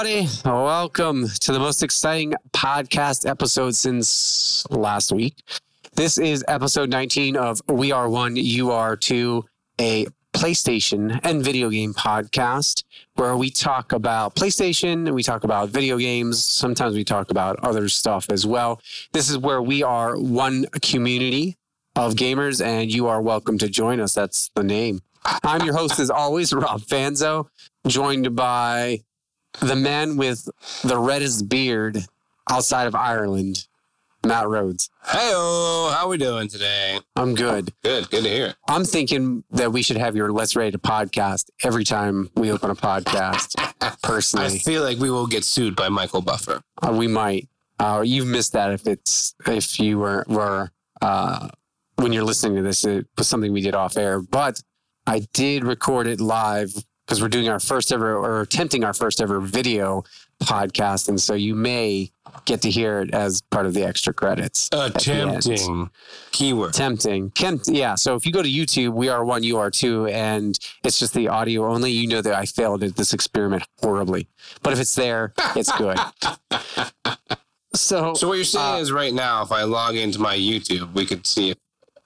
Everybody. Welcome to the most exciting podcast episode since last week. This is episode 19 of We Are One, You Are Two, a PlayStation and video game podcast where we talk about PlayStation, we talk about video games, sometimes we talk about other stuff as well. This is where we are one community of gamers, and you are welcome to join us. That's the name. I'm your host, as always, Rob Fanzo, joined by the man with the reddest beard outside of Ireland, Matt Rhodes. Hey, how are we doing today? I'm good. Good, good to hear. I'm thinking that we should have your Let's Rate a podcast every time we open a podcast. Personally, I feel like we will get sued by Michael Buffer. Uh, we might. Uh, you've missed that if it's if you were were uh, when you're listening to this. It was something we did off air, but I did record it live because we're doing our first ever or attempting our first ever video podcast, and so you may get to hear it as part of the extra credits. Attempting keyword. Tempting. Tempt, yeah. So if you go to YouTube, we are one, you are two, and it's just the audio only, you know that I failed at this experiment horribly. But if it's there, it's good. so, So what you're saying uh, is right now, if I log into my YouTube, we could see if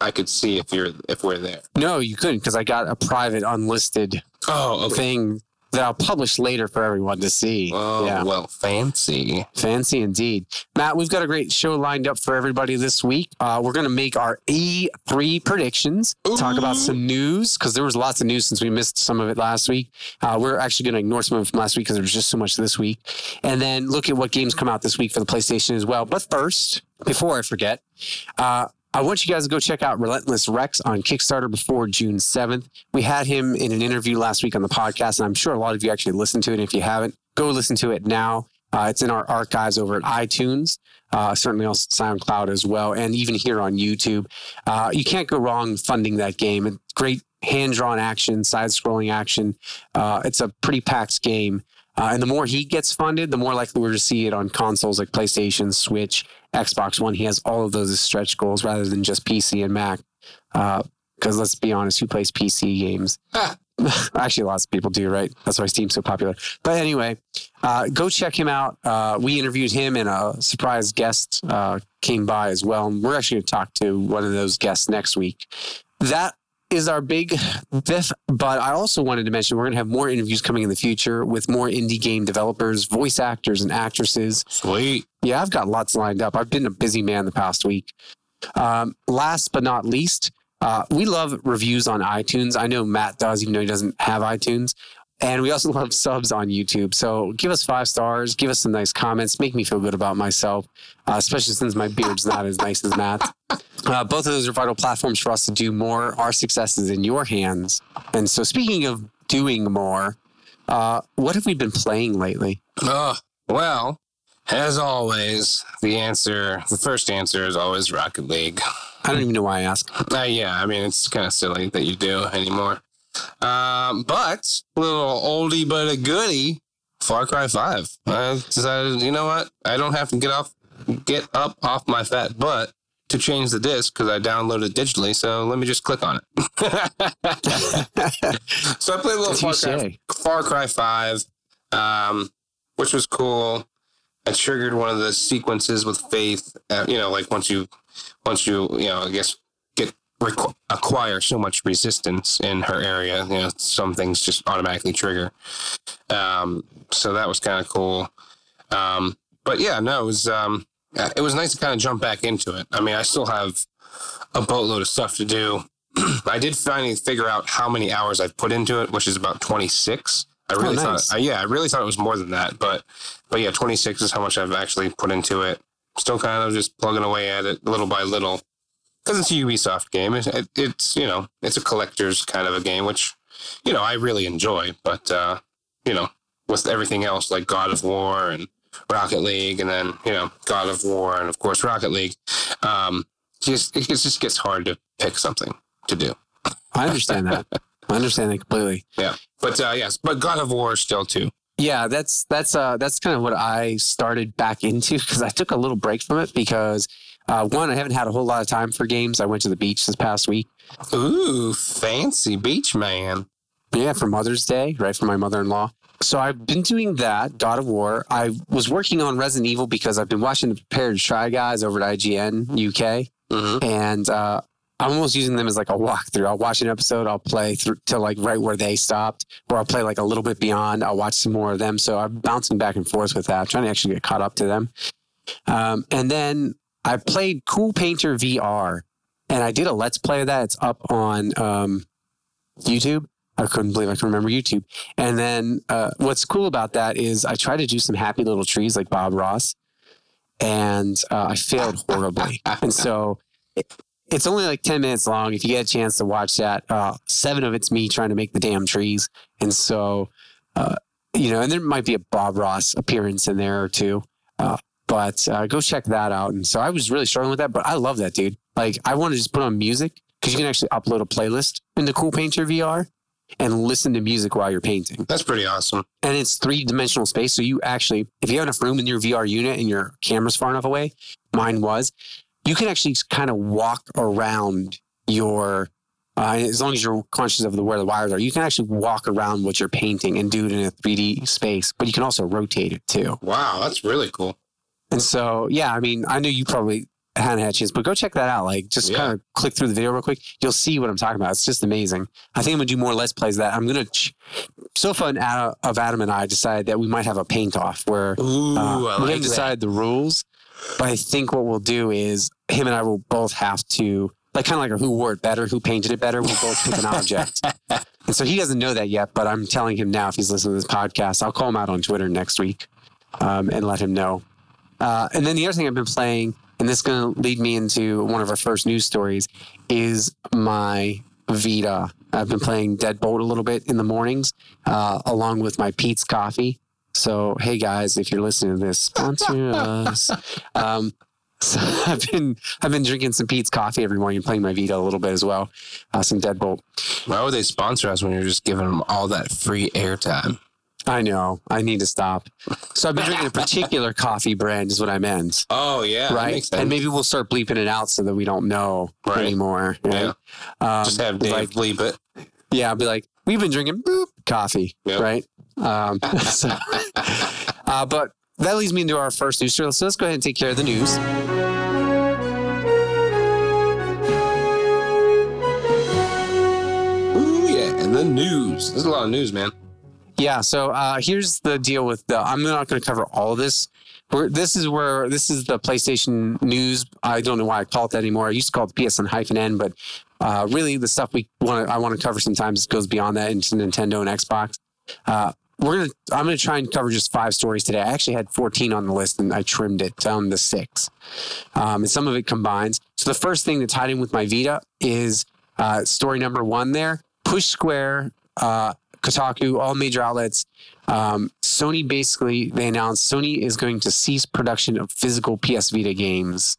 I could see if you're if we're there. no, you couldn't because I got a private unlisted Oh, okay. thing that I'll publish later for everyone to see. Oh, yeah. well, fancy. Fancy indeed. Matt, we've got a great show lined up for everybody this week. Uh, we're going to make our E3 predictions, talk about some news, because there was lots of news since we missed some of it last week. Uh, we're actually going to ignore some of it from last week because there was just so much this week. And then look at what games come out this week for the PlayStation as well. But first, before I forget, uh, I want you guys to go check out Relentless Rex on Kickstarter before June 7th. We had him in an interview last week on the podcast, and I'm sure a lot of you actually listened to it. If you haven't, go listen to it now. Uh, it's in our archives over at iTunes, uh, certainly on SoundCloud as well, and even here on YouTube. Uh, you can't go wrong funding that game. It's great hand drawn action, side scrolling action. Uh, it's a pretty packed game. Uh, and the more he gets funded, the more likely we're to see it on consoles like PlayStation, Switch, Xbox One. He has all of those as stretch goals rather than just PC and Mac. Because let's be honest, who plays PC games? Ah. Actually, lots of people do, right? That's why Steam's so popular. But anyway, uh, go check him out. Uh, we interviewed him, and a surprise guest uh, came by as well. And we're actually going to talk to one of those guests next week. That is our big fifth. But I also wanted to mention we're going to have more interviews coming in the future with more indie game developers, voice actors, and actresses. Sweet. Yeah, I've got lots lined up. I've been a busy man the past week. Um, last but not least, uh, we love reviews on iTunes. I know Matt does, even though he doesn't have iTunes. And we also love subs on YouTube. So give us five stars, give us some nice comments, make me feel good about myself, uh, especially since my beard's not as nice as Matt's. Uh, both of those are vital platforms for us to do more. Our success is in your hands. And so, speaking of doing more, uh, what have we been playing lately? Oh, well, as always, the answer, the first answer is always Rocket League. I don't even know why I asked. Uh, yeah, I mean, it's kind of silly that you do anymore. Um, but little oldie but a goodie, Far Cry 5. I decided, you know what? I don't have to get off, get up off my fat butt to change the disc because I downloaded it digitally. So let me just click on it. so I played a little Far Cry, Far Cry 5, um, which was cool. I triggered one of the sequences with Faith. Uh, you know, like once you, once you, you know, I guess requ- acquire so much resistance in her area. You know, some things just automatically trigger. Um, so that was kind of cool. Um, but yeah, no, it was um, it was nice to kind of jump back into it. I mean, I still have a boatload of stuff to do. I did finally figure out how many hours I've put into it, which is about twenty six. I really nice. thought, uh, yeah, I really thought it was more than that, but but yeah, twenty six is how much I've actually put into it. Still kind of just plugging away at it little by little because it's a Ubisoft game. It, it, it's you know it's a collector's kind of a game, which you know I really enjoy. But uh, you know with everything else like God of War and Rocket League, and then you know God of War and of course Rocket League, um, just it just gets hard to pick something to do. I understand that. I understand that completely. Yeah, but uh, yes, but God of War still too. Yeah, that's that's uh that's kind of what I started back into because I took a little break from it because uh, one I haven't had a whole lot of time for games. I went to the beach this past week. Ooh, fancy beach man. Yeah, for Mother's Day, right for my mother-in-law. so I've been doing that, God of War. I was working on Resident Evil because I've been watching the Prepared Try guys over at IGN UK, Mhm. and uh, I'm almost using them as like a walkthrough. I'll watch an episode, I'll play through to like right where they stopped, or I'll play like a little bit beyond. I'll watch some more of them. So I'm bouncing back and forth with that, trying to actually get caught up to them. Um, and then I played Coolpaintr VR, and I did a Let's Play of that. It's up on um, YouTube. I couldn't believe I can remember YouTube. And then uh, what's cool about that is I tried to do some happy little trees like Bob Ross, and uh, I failed horribly. and so it, it's only like 10 minutes long. If you get a chance to watch that, uh, seven of it's me trying to make the damn trees. And so, uh, you know, and there might be a Bob Ross appearance in there or two. But uh, go check that out. And so I was really struggling with that, but I love that, dude. Like, I want to just put on music because you can actually upload a playlist into Coolpaintr VR and listen to music while you're painting. That's pretty awesome. And it's three dimensional space. So you actually, if you have enough room in your VR unit and your camera's far enough away, mine was, you can actually kind of walk around your, uh, as long as you're conscious of the, where the wires are, you can actually walk around what you're painting and do it in a 3D space, but you can also rotate it too. Wow, that's really cool. And so, yeah, I mean, I know you probably hadn't had a chance, but go check that out. Like, just Yeah. kind of click through the video real quick. You'll see what I'm talking about. It's just amazing. I think I'm gonna do more Let's Plays of that. I'm gonna. Ch- Sofa and Adam, of Adam and I decided that we might have a paint off where Ooh, uh, I we like haven't decided the rules. But I think what we'll do is him and I will both have to like kind of like a who wore it better, who painted it better. We'll both pick an object. And so he doesn't know that yet, but I'm telling him now if he's listening to this podcast, I'll call him out on Twitter next week um, and let him know. Uh, and then the other thing I've been playing, and this is going to lead me into one of our first news stories, is my Vita. I've been playing Deadbolt a little bit in the mornings, uh, along with my Peet's Coffee. So, hey guys, if you're listening to this, sponsor us. Um, so I've been I've been drinking some Peet's Coffee every morning, and playing my Vita a little bit as well. Uh, some Deadbolt. Why would they sponsor us when you're just giving them all that free airtime? I know I need to stop. So I've been drinking a particular coffee brand, is what I meant. Oh yeah, right? And maybe we'll start bleeping it out so that we don't know Right. anymore. Yeah. right? Um, just have Dave like, bleep it. yeah, I'll be like, we've been drinking boop, coffee, Yep. right? Um, so, uh, but that leads me into our first news story. So let's go ahead and take care of the news. Ooh yeah, and the news. There's a lot of news, man. Yeah. So uh, here's the deal with the. I'm not going to cover all this. We're, this is where this is the PlayStation news. I don't know why I call it that anymore. I used to call it PSN hyphen N, but uh, really the stuff we want. I want to cover sometimes goes beyond that into Nintendo and Xbox. Uh, we're gonna. I'm gonna try and cover just five stories today. I actually had 14 on the list, and I trimmed it down to six. Um, and some of it combines. So the first thing that tied in with my Vita is uh, story number one. There, Push Square, uh, Kotaku, all major outlets. Um, Sony basically they announced Sony is going to cease production of physical PS Vita games.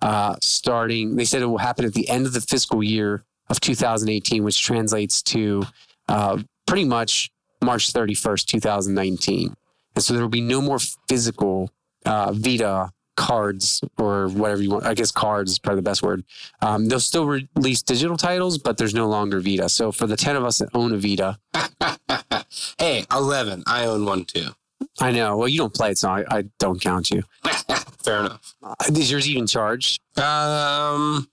Uh, starting, they said it will happen at the end of the fiscal year of 2018, which translates to uh, pretty much March 31st, 2019. And so there will be no more physical uh, Vita cards or whatever you want. I guess cards is probably the best word. Um, they'll still release digital titles, but there's no longer Vita. So for the 10 of us that own a Vita, hey, eleven. I own one too. I know. Well, you don't play it, so I, I don't count you. Fair enough. Uh, Is yours even charged? Um,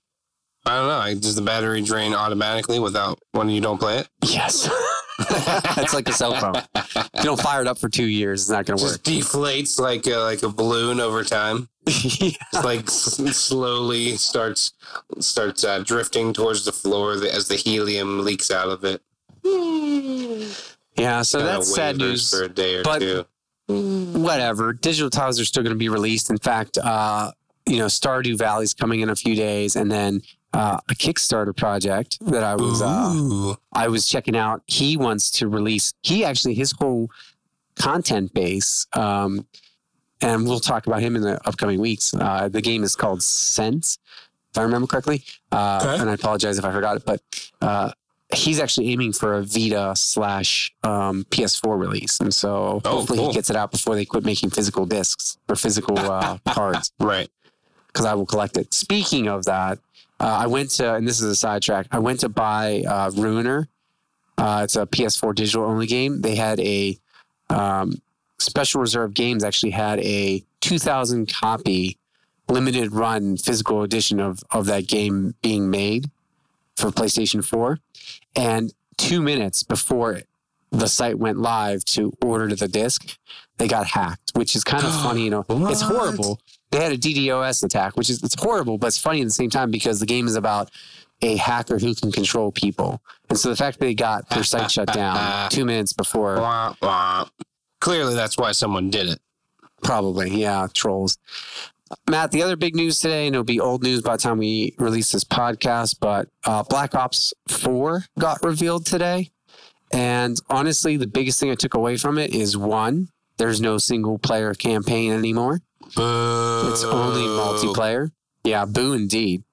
I don't know. Does the battery drain automatically without when you don't play it? Yes. It's like a cell phone. If you don't fire it up for two years, it's not going to Just deflates like a, like a balloon over time. work. It's like slowly starts starts uh, drifting towards the floor as the helium leaks out of it. yeah, so Kinda that's sad news. for a day or but- two. Whatever. Digital tiles are still going to be released. In fact, uh, you know, Stardew Valley's coming in a few days, and then uh, a Kickstarter project that I was uh, I was checking out. He wants to release. He actually his whole content base, um, and we'll talk about him in the upcoming weeks. Uh, the game is called Sense, if I remember correctly. Uh, Okay. And I apologize if I forgot it, but uh, he's actually aiming for a Vita slash um, PS4 release, and so Oh, hopefully cool. he gets it out before they quit making physical discs or physical uh, cards right. Because I will collect it. Speaking of that, uh, I went to, and this is a sidetrack, I went to buy uh, Ruiner. Uh, it's a PS4 digital only game. They had a um, Special Reserve Games actually had a 2,000 copy limited run physical edition of of that game being made for PlayStation 4, and two minutes before the site went live to order the disc, they got hacked, which is kind of funny. You know, it's horrible. They had a DDoS attack, which is it's horrible, but it's funny at the same time because the game is about a hacker who can control people, and so the fact that they got their site shut down two minutes before. Clearly, that's why someone did it. probably, yeah, trolls. Matt, the other big news today, and it'll be old news by the time we release this podcast, but uh, Black Ops 4 got revealed today. And honestly, the biggest thing I took away from it is one, there's no single player campaign anymore. It's only multiplayer. Yeah, boo indeed.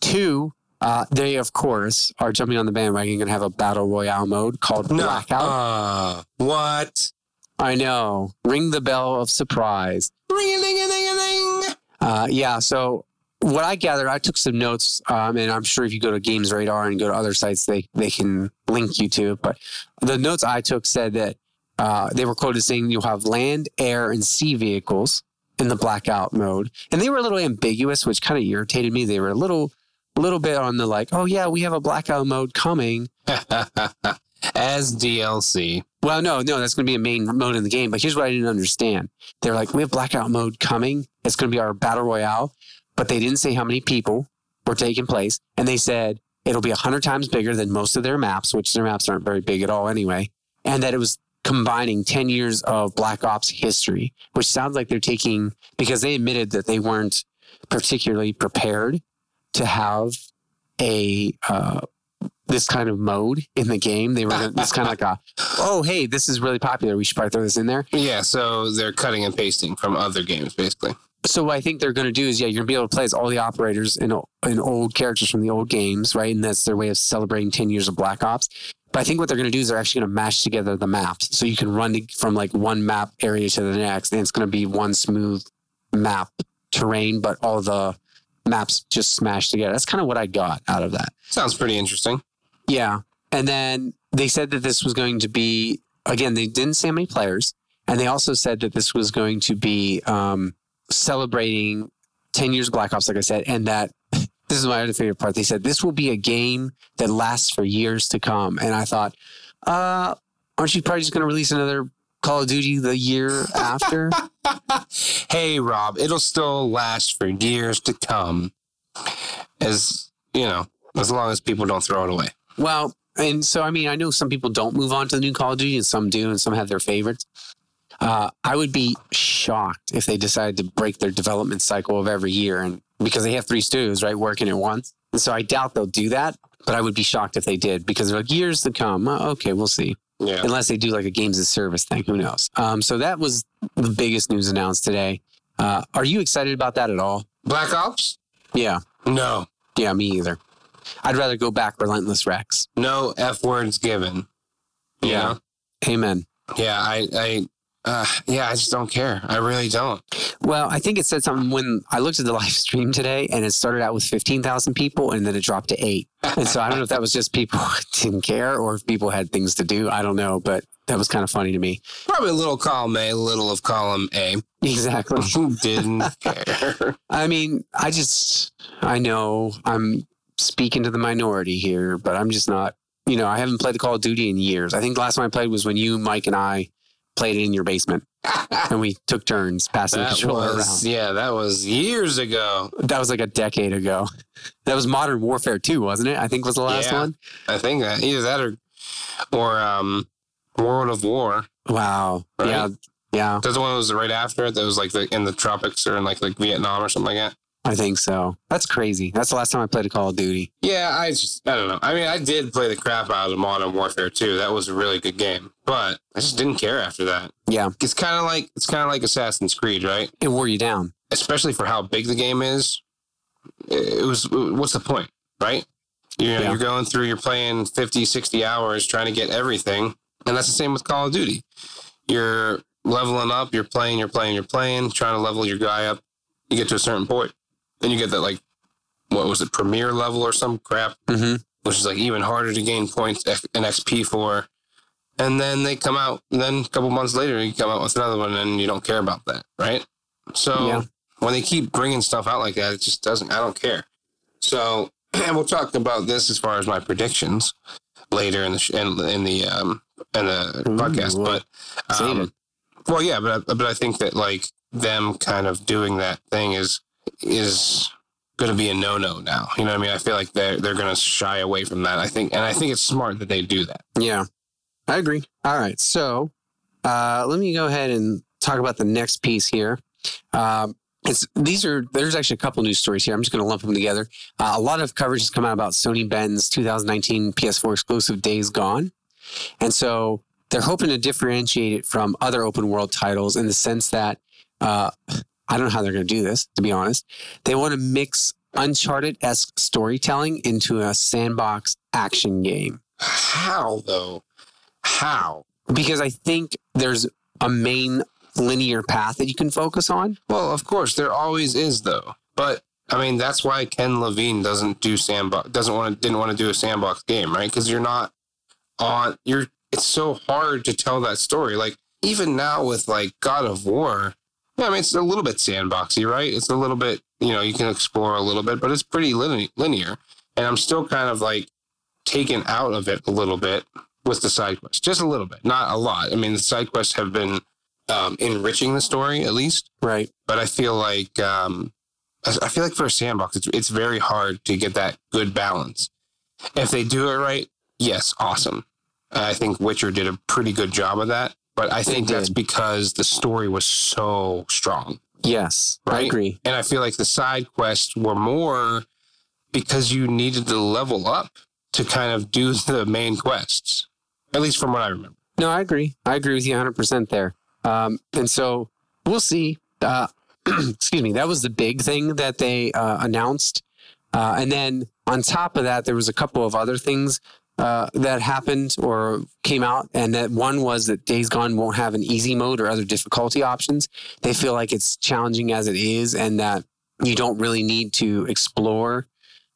Two, uh, they of course are jumping on the bandwagon and have a battle royale mode called No. Blackout. Uh, what? I know. Ring the bell of surprise. Ring-a-ding-a-ding-a-ding. Uh, yeah. So what I gathered, I took some notes, um, and I'm sure if you go to Games Radar and go to other sites, they they can link you to it. But the notes I took said that uh, they were quoted saying you'll have land, air, and sea vehicles in the blackout mode, and they were a little ambiguous, which kind of irritated me. They were a little little bit on the like, oh yeah, we have a blackout mode coming. As DLC. Well, no, no, that's going to be a main mode in the game. But here's what I didn't understand. They're like, we have blackout mode coming. It's going to be our battle royale, but they didn't say how many people were taking place, and they said it'll be a hundred times bigger than most of their maps, which their maps aren't very big at all anyway, and that it was combining 10 years of Black Ops history, which sounds like they're taking because they admitted that they weren't particularly prepared to have a uh, this kind of mode in the game. They were this kind of like a oh hey this is really popular we should probably throw this in there. Yeah, so they're cutting and pasting from other games, basically. So what I think they're going to do is yeah you're going to be able to play as all the operators and and old characters from the old games right and that's their way of celebrating 10 years of Black Ops. But I think what they're going to do is they're actually going to mash together the maps so you can run from like one map area to the next and it's going to be one smooth map terrain but all the maps just smashed together. That's kind of what I got out of that. Sounds pretty interesting. Yeah. And then they said that this was going to be, again, they didn't say how many players. And they also said that this was going to be um, celebrating 10 years of Black Ops, like I said, and that this is my other favorite part. They said this will be a game that lasts for years to come. And I thought, uh, aren't you probably just going to release another Call of Duty the year after? Hey, Rob, it'll still last for years to come. As, you know, as long as people don't throw it away. Well, and so I mean, I know some people don't move on to the new Call of Duty, and some do, and some have their favorites. Uh, I would be shocked if they decided to break their development cycle of every year, and because they have three studios, right, working at once. And so I doubt they'll do that, but I would be shocked if they did because like years to come. Uh, okay, we'll see. Yeah. Unless they do like a games as service thing, who knows? Um, so that was the biggest news announced today. Uh, are you excited about that at all? Black Ops? Yeah, No. yeah, me either. I'd rather go back Relentless Rex. No F words given. Yeah. know? Amen. Yeah, I, I, uh, yeah, I just don't care. I really don't. Well, I think it said something when I looked at the live stream today and it started out with 15,000 people and then it dropped to eight. And so I don't know if that was just people didn't care or if people had things to do. I don't know, but that was kind of funny to me. Probably a little column A, a little of column A. Exactly. Didn't care. I mean, I just, I know I'm speaking to the minority here, but I'm just not, you know, I haven't played the Call of Duty in years. I think the last time I played was when you, Mike, and I played it in your basement and we took turns passing the That controller around. yeah, that was years ago. That was like a decade ago. That was Modern Warfare 2, wasn't it? I think was the last Yeah. one. I think that either that or, or um, World of War. Wow. Right? Yeah. Yeah, That's the one that was right after it. That was like the, in the tropics or in like like Vietnam or something like that. I think so. That's crazy. That's the last time I played a Call of Duty. Yeah, I just I don't know. I mean, I did play the crap out of Modern Warfare 2. That was a really good game, but I just didn't care after that. Yeah. It's kind of like it's kind of like Assassin's Creed, right? It wore you down. Especially for how big the game is. It was what's the point, right? You know, Yeah. you're going through, you're playing 50, 60 hours trying to get everything, and that's the same with Call of Duty. You're leveling up, you're playing, you're playing, you're playing, trying to level your guy up. You get to a certain point, then you get that like, what was it, premier level or some crap Mm-hmm. which is like even harder to gain points and XP for. and then they come out. And then a couple months later, you come out with another one, and you don't care about that, right? So Yeah. when they keep bringing stuff out like that, it just doesn't. I don't care. So, and we'll talk about this as far as my predictions later in the sh- in, in the um in the Ooh, podcast. well, But um, well, yeah, but I- but I think that like them kind of doing that thing is is going to be a no no now. You know what I mean? I feel like they're they're going to shy away from that. I think, and I think it's smart that they do that. Yeah, I agree. All right, so uh, let me go ahead and talk about the next piece here. Um, it's these are there's actually a couple news stories here. I'm just going to lump them together. Uh, a lot of coverage has come out about Sony Bend's 2019 PS4 exclusive Days Gone, and so they're hoping to differentiate it from other open world titles in the sense that uh, I don't know how they're going to do this. To be honest, they want to mix Uncharted esque storytelling into a sandbox action game How though? How? because I think there's a main linear path that you can focus on. Well, of course, there always is though. But I mean, that's why Ken Levine doesn't do sandbox. Doesn't want to. Didn't want to do a sandbox game, right? Because you're not on. You're. It's so hard to tell that story. Like even now with like God of War. Yeah, I mean, it's a little bit sandboxy, right? It's a little bit. You know, you can explore a little bit, but it's pretty linear. And I'm still kind of like taken out of it a little bit with the side quests, just a little bit, not a lot. I mean, the side quests have been um, enriching the story at least Right. but I feel like um, I I feel like for a sandbox, it's it's very hard to get that good balance. If they do it right, yes, awesome. I think Witcher did a pretty good job of that, but I think that's because the story was so strong, Yes, I Right? agree. and I feel like the side quests were more because you needed to level up to kind of do the main quests, at least from what I remember. No, I agree. I agree with you 100% there. Um, and so we'll see. Uh, excuse me. That was the big thing that they uh, announced. Uh, and then on top of that, there was a couple of other things uh, that happened or came out. And that one was that Days Gone won't have an easy mode or other difficulty options. They feel like it's challenging as it is and that you don't really need to explore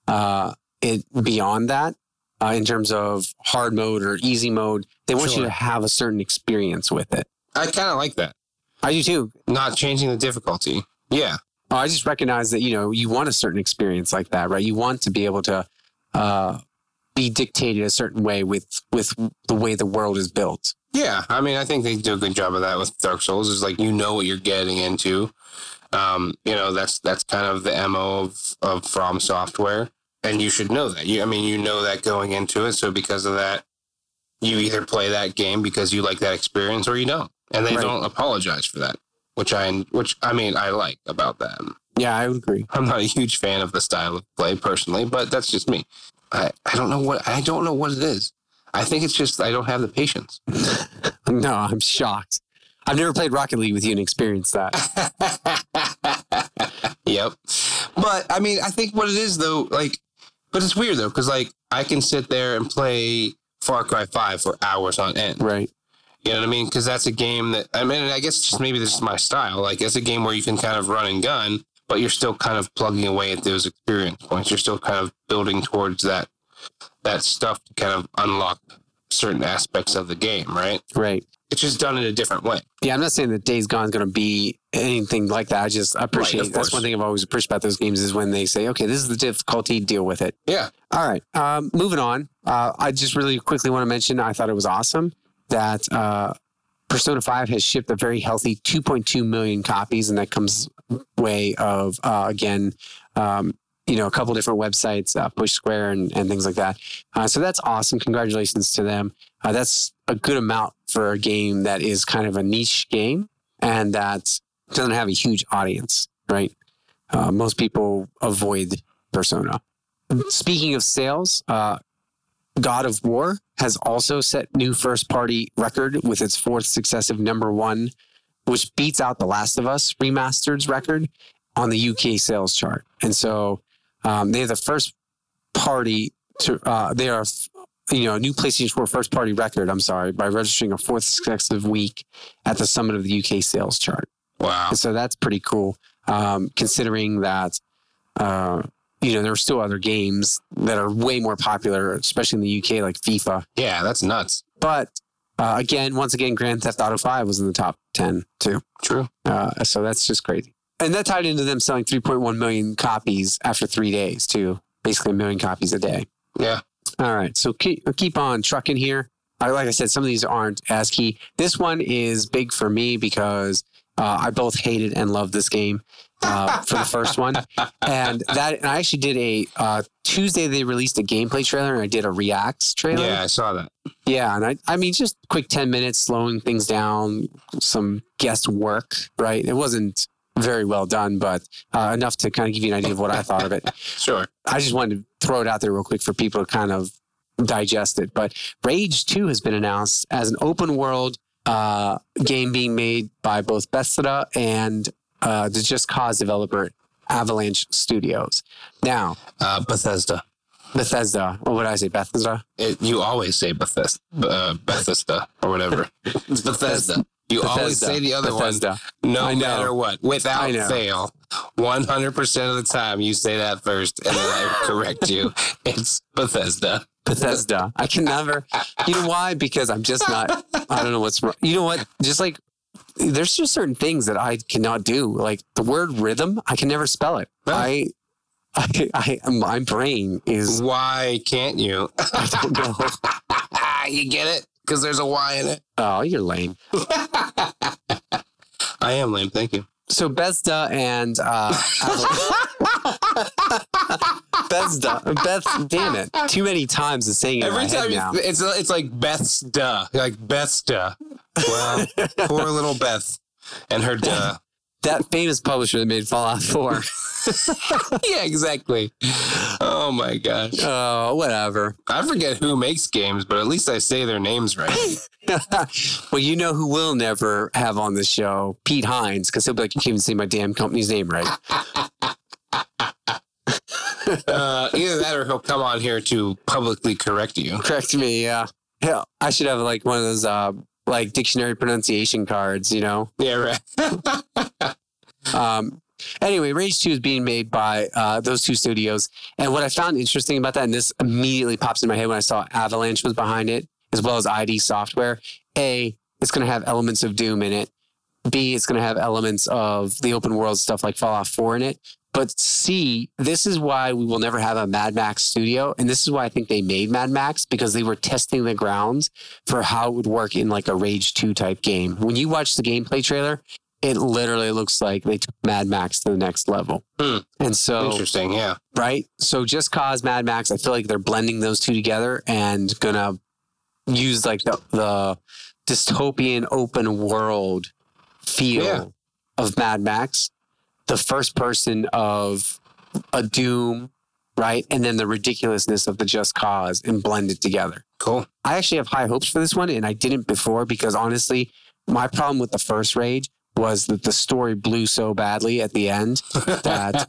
uh, it beyond that uh, in terms of hard mode or easy mode. They want you to have a certain experience with it. I kind of like that, I do too. not changing the difficulty. Yeah, Oh, I just recognize that you know you want a certain experience like that, right? You want to be able to uh, be dictated a certain way with with the way the world is built. Yeah, I mean, I think they do a good job of that with Dark Souls. Is like you know what you're getting into. Um, you know, that's that's kind of the mo of of From Software, and you should know that. You, I mean, you know that going into it. So because of that, you either play that game because you like that experience, or you don't, and they Right. don't apologize for that. Which I which I mean I like about them. Yeah, I would agree. I'm not a huge fan of the style of play personally, but that's just me. I, I don't know what I don't know what it is. I think it's just I don't have the patience. No, I'm shocked. I've never played Rocket League with you and experienced that. yep. But I mean, I think what it is though, like, but it's weird though, because like I can sit there and play Far Cry Five for hours on end. Right. You know what I mean? Because that's a game that I mean, I guess just maybe this is my style. Like, it's a game where you can kind of run and gun, but you're still kind of plugging away at those experience points. You're still kind of building towards that that stuff to kind of unlock certain aspects of the game, right? Right. It's just done in a different way. Yeah, I'm not saying that Days Gone is going to be anything like that. I just appreciate of that's one thing I've always appreciated about those games is when they say, "Okay, this is the difficulty, deal with it." Yeah. All right. Um, moving on. Uh, I just really quickly want to mention I thought it was awesome that uh, Persona 5 has shipped a very healthy 2.2 million copies, and that comes way of, uh, again, um, you know, a couple different websites, uh, Push Square and, and things like that. Uh, so that's awesome. Congratulations to them. Uh, that's a good amount for a game that is kind of a niche game and that doesn't have a huge audience, right? Uh, most people avoid Persona. Speaking of sales, uh, God of War has also set new first party record with its fourth successive number one, which beats out The Last of Us remastered's record on the UK sales chart. And so um, they're the first party to, uh, they are, you know, a new PlayStation 4 first party record, I'm sorry, by registering a fourth successive week at the summit of the UK sales chart. Wow. And so that's pretty cool, um, considering that, uh, you know, there are still other games that are way more popular, especially in the UK, like FIFA. Yeah, that's nuts. But Uh, again, once again, Grand Theft Auto 5 was in the top 10 too. True. Uh, so that's just crazy. And that tied into them selling 3.1 million copies after three days too. Basically a million copies a day. Yeah. All right. So keep, keep on trucking here. Uh, like I said, some of these aren't as key. This one is big for me because uh, I both hated and loved this game uh, for the first one. And that and I actually did a uh, Tuesday, they released a gameplay trailer and I did a reacts trailer. Yeah, I saw that. Yeah, and I, I mean, just quick 10 minutes, slowing things down, some guest work, right? It wasn't very well done, but uh, enough to kind of give you an idea of what I thought of it. Sure. I just wanted to throw it out there real quick for people to kind of digest it. But Rage 2 has been announced as an open world uh, game being made by both Bethesda and uh, the Just Cause developer Avalanche Studios. Now, Uh, Bethesda. Bethesda, what did I say? Bethesda? It, you always say Bethesda, uh, Bethesda or whatever. It's Bethesda. You always say the other Bethesda. one, no I know. matter what, without fail. One hundred percent of the time, you say that first, and then I correct you. It's Bethesda. Bethesda. I can never. You know why? Because I'm just not. I don't know what's wrong. You know what? Just like there's just certain things that I cannot do. Like the word rhythm, I can never spell it. I, I, I, my brain is. Why can't you? I don't know. you get it? Because there's a Y in it. Oh, you're lame. I am lame. Thank you. So Bethesda and uh, Bethesda, Beth, damn it! Too many times is saying it Every time now. it's it's like Beth's duh, like Beth's duh. Well, poor little Beth and her duh. that famous publisher that made Fallout 4. yeah, exactly. Oh my gosh. Oh, whatever. I forget who makes games, but at least I say their names right. well, you know who will never have on the show? Pete Hines, because he'll be like, you can't even say my damn company's name right. Uh, either that or he'll come on here to publicly correct you. Correct me, yeah. Hell, I should have like one of those uh like dictionary pronunciation cards, you know. Yeah, right. Um anyway, Rage 2 is being made by uh those two studios. And what I found interesting about that, and this immediately pops in my head when I saw Avalanche was behind it, as well as ID software. A, it's gonna have elements of Doom in it. B, it's going to have elements of the open world stuff like Fallout 4 in it. But C, this is why we will never have a Mad Max studio. And this is why I think they made Mad Max because they were testing the grounds for how it would work in like a Rage 2 type game. When you watch the gameplay trailer, it literally looks like they took Mad Max to the next level. Hmm. And so, Interesting. Yeah. right? So just cause Mad Max, I feel like they're blending those two together and gonna use like the, the dystopian open world feel Yeah. of Mad Max, the first person of a Doom, right? And then the ridiculousness of the Just Cause and blend it together. Cool. I actually have high hopes for this one, and I didn't before because honestly, my problem with the first Rage was that the story blew so badly at the end that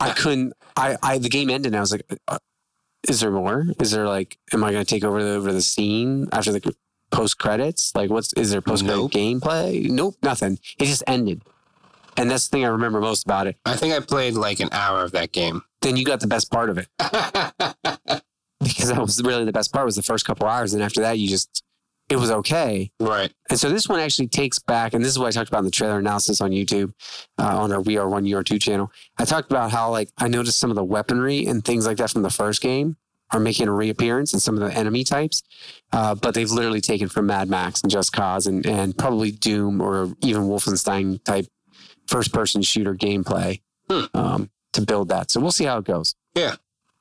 I couldn't. I, I the game ended, and I was like, uh, "Is there more? Is there like, am I going to take over the over the scene after the post credits? Like, what's is there post credit Nope. gameplay? Nope, nothing. It just ended, and that's the thing I remember most about it. I think I played like an hour of that game. Then you got the best part of it because that was really the best part was the first couple hours, and after that, you just it was okay. right. And so this one actually takes back, and this is what I talked about in the trailer analysis on YouTube, uh, on our We Are One, You Are Two channel. I talked about how like I noticed some of the weaponry and things like that from the first game are making a reappearance in some of the enemy types, uh, but they've literally taken from Mad Max and Just Cause and and probably Doom or even Wolfenstein type first person shooter gameplay Hmm. um, to build that. So we'll see how it goes. Yeah.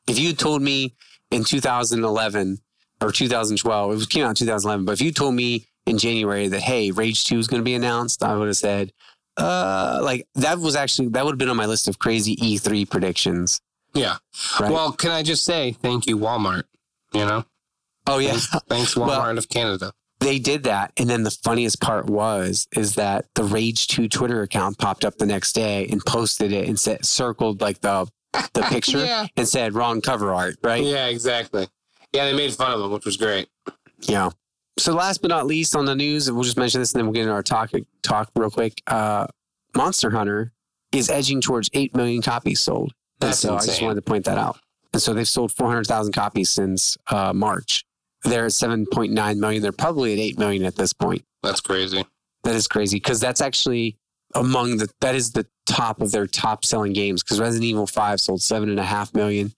If you told me in 2011 or 2012, it was came out in 2011, but if you told me in January that hey, Rage 2 is going to be announced, I would have said, uh, like that was actually that would have been on my list of crazy E3 predictions. Yeah. Right? Well, can I just say thank you, Walmart? You know, oh yeah, thanks, thanks Walmart Well- of Canada. they did that, and then the funniest part was is that the Rage 2 Twitter account popped up the next day and posted it and said circled like the the picture Yeah. and said wrong cover art, right? Yeah, exactly. Yeah, they made fun of them, which was great. Yeah. So last but not least on the news, we'll just mention this and then we'll get into our talk talk real quick. Uh, Monster Hunter is edging towards eight million copies sold. That's so I just wanted to point that out. And so they've sold four hundred thousand copies since uh, March. they're at 7.9 million. They're probably at 8 million at this point. That's crazy. That is crazy because that's actually among the that is the top of their top selling games because Resident Evil 5 sold seven and a half million.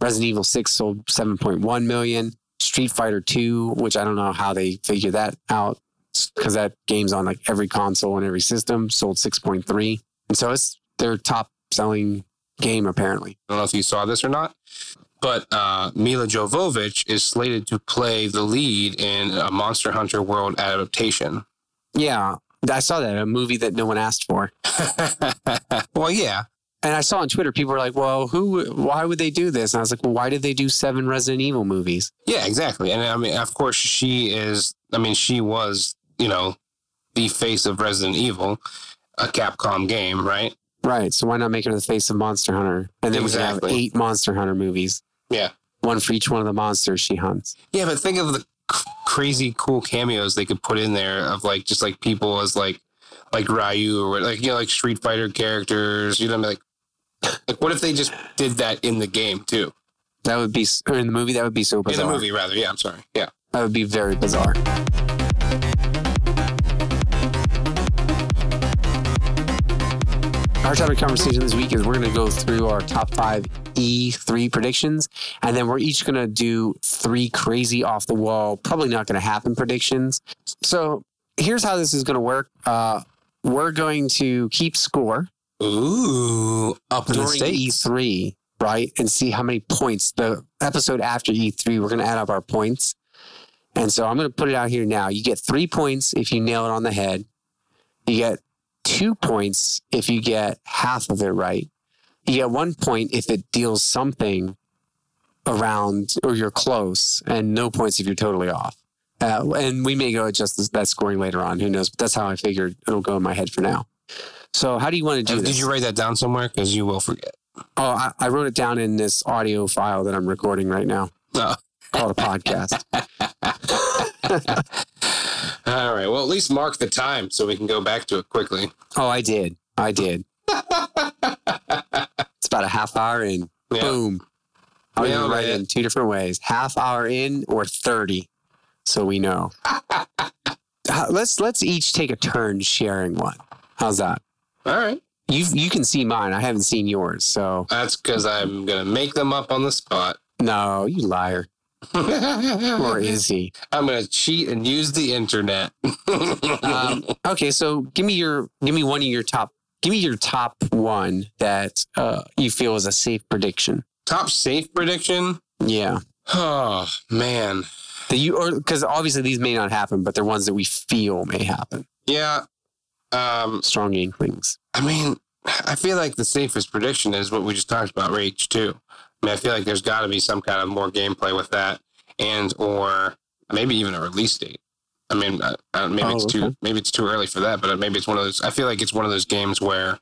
Resident Evil 6 sold 7.1 million. Street Fighter 2, which I don't know how they figure that out because that game's on like every console and every system, sold 6.3. And so it's their top selling game apparently. I don't know if you saw this or not, but uh, Milla Jovovich is slated to play the lead in a Monster Hunter World adaptation. Yeah, I saw that a movie that no one asked for. well, yeah. And I saw on Twitter people were like, "Well, who? Why would they do this?" And I was like, "Well, why did they do seven Resident Evil movies?" Yeah, exactly. And I mean, of course, she is. I mean, she was, you know, the face of Resident Evil, a Capcom game, right? Right. So why not make her the face of Monster Hunter? And then Exactly. we have eight Monster Hunter movies, Yeah. one for each one of the monsters she hunts. Yeah, but think of the c- crazy cool cameos they could put in there of like just like people as like like Ryu or like you know like Street Fighter characters. You know, like like what if they just did that in the game too? That would be, or in the movie, that would be so In bizarre. the movie, rather. Yeah, I'm sorry. Yeah. That would be very bizarre. Our topic conversation this week is we're going to go through our top five E3 predictions, and then we're each going to do three crazy off the wall, probably not going to happen predictions. So here's how this is going to work. Uh, we're going to keep score Ooh, up during. E3, right? And see how many points the episode after E3, we're going to add up our points. And so I'm going to put it out here now. You get three points if you nail it on the head. You get two points if you get half of it right. You get one point if it deals something around or you're close, and no points if you're totally off. Uh, and we may go adjust this, that scoring later on. Who knows? But that's how I figured it'll go in my head for now. So, how do you want to do Uh, this? Did you write that down somewhere? Because you will forget. Oh, I, I wrote it down in this audio file that I'm recording right now No. called a podcast. All right. Well, at least mark the time so we can go back to it quickly. oh, I did. I did. it's about a half hour in. Yeah. Boom. I'll even Nailed write it in two different ways half hour in or 30. So we know. Let's let's each take a turn sharing one. How's that? All right. You you can see mine. I haven't seen yours. So That's because I'm going to make them up on the spot. no, you liar. Or or is he? I'm going to cheat and use the internet. um, okay, so give me your give me one of your top give me your top one that uh, you feel is a safe prediction. Top safe prediction? Yeah, Oh, man. that you or because obviously these may not happen, but they're ones that we feel may happen. Yeah. Um, Strong inklings. I mean, I feel like the safest prediction is what we just talked about, Rage 2. I mean, I feel like there's got to be some kind of more gameplay with that, and or maybe even a release date. I mean, uh, uh, maybe Oh, it's too maybe it's too early for that, but maybe it's one of those. I feel like it's one of those games where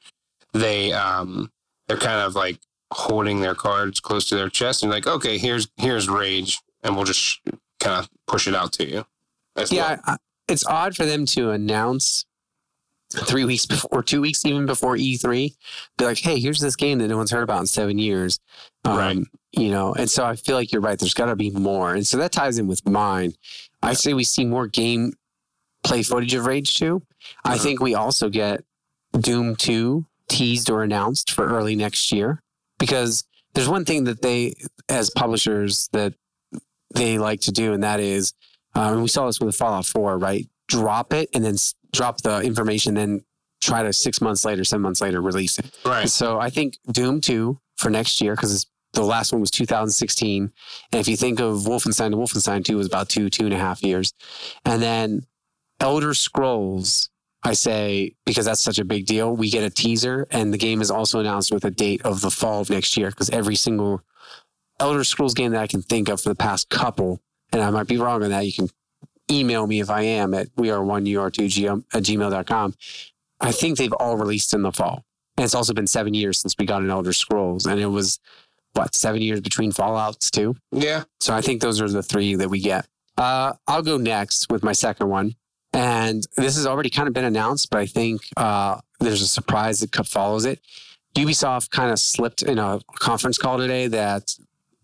they um they're kind of like holding their cards close to their chest and like, okay, here's here's Rage, and we'll just kind of push it out to you. Yeah, I, I- it's odd for them to announce three weeks before, two weeks even before E3. Be like, hey, here's this game that no one's heard about in seven years. Um, Right. You know, and so I feel like you're right. There's got to be more, and so that ties in with mine. I say we see more game play footage of Rage 2. I Mhm. think we also get Doom 2 teased or announced for early next year because there's one thing that they, as publishers, that they like to do, and that is, um, we saw this with Fallout 4, right? Drop it and then s- drop the information, then try to six months later, seven months later, release it. right. So I think Doom 2 for next year, because the last one was 2016. And if you think of Wolfenstein to Wolfenstein 2 was about two, two and a half years. And then Elder Scrolls, I say, because that's such a big deal, we get a teaser and the game is also announced with a date of the fall of next year because every single Elder Scrolls game that I can think of for the past couple, and I might be wrong on that, you can email me if I am at we are one ur2 at gmail.com. I think they've all released in the fall. And it's also been seven years since we got an Elder Scrolls, and it was what seven years between Fallout's too. Yeah. So I think those are the three that we get. Uh, I'll go next with my second one, and this has already kind of been announced, but I think uh, there's a surprise that follows it. Ubisoft kind of slipped in a conference call today that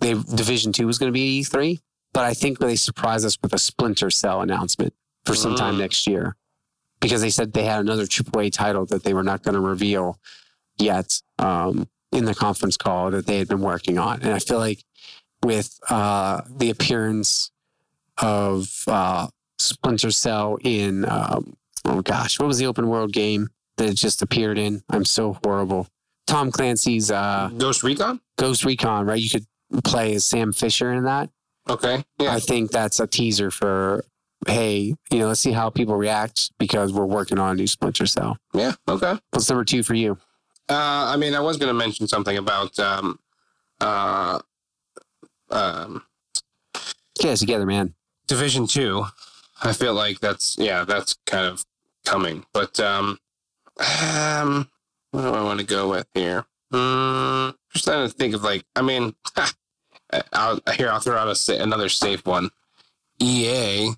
they Division Two was going to be E3, but I think they surprised us with a Splinter Cell announcement for sometime Mm. next year because they said they had another AAA title that they were not going to reveal yet um, in the conference call that they had been working on. And I feel like with uh, the appearance of uh, Splinter Cell in, um, oh gosh, what was the open world game that it just appeared in? I'm so horrible. Tom Clancy's uh, Ghost Recon. Ghost Recon, right? You could play as Sam Fisher in that. Okay. Yeah. I think that's a teaser for, hey, you know, let's see how people react because we're working on a new Splinter Cell. Yeah. Okay. What's number two for you? Uh, I mean, I was going to mention something about um, uh, um, Get us together, man. Division Two. I feel like that's yeah, that's kind of coming. But um, um, what do I want to go with here? Mm, just trying to think of like, I mean, I'll, here I'll throw out a another safe one. EA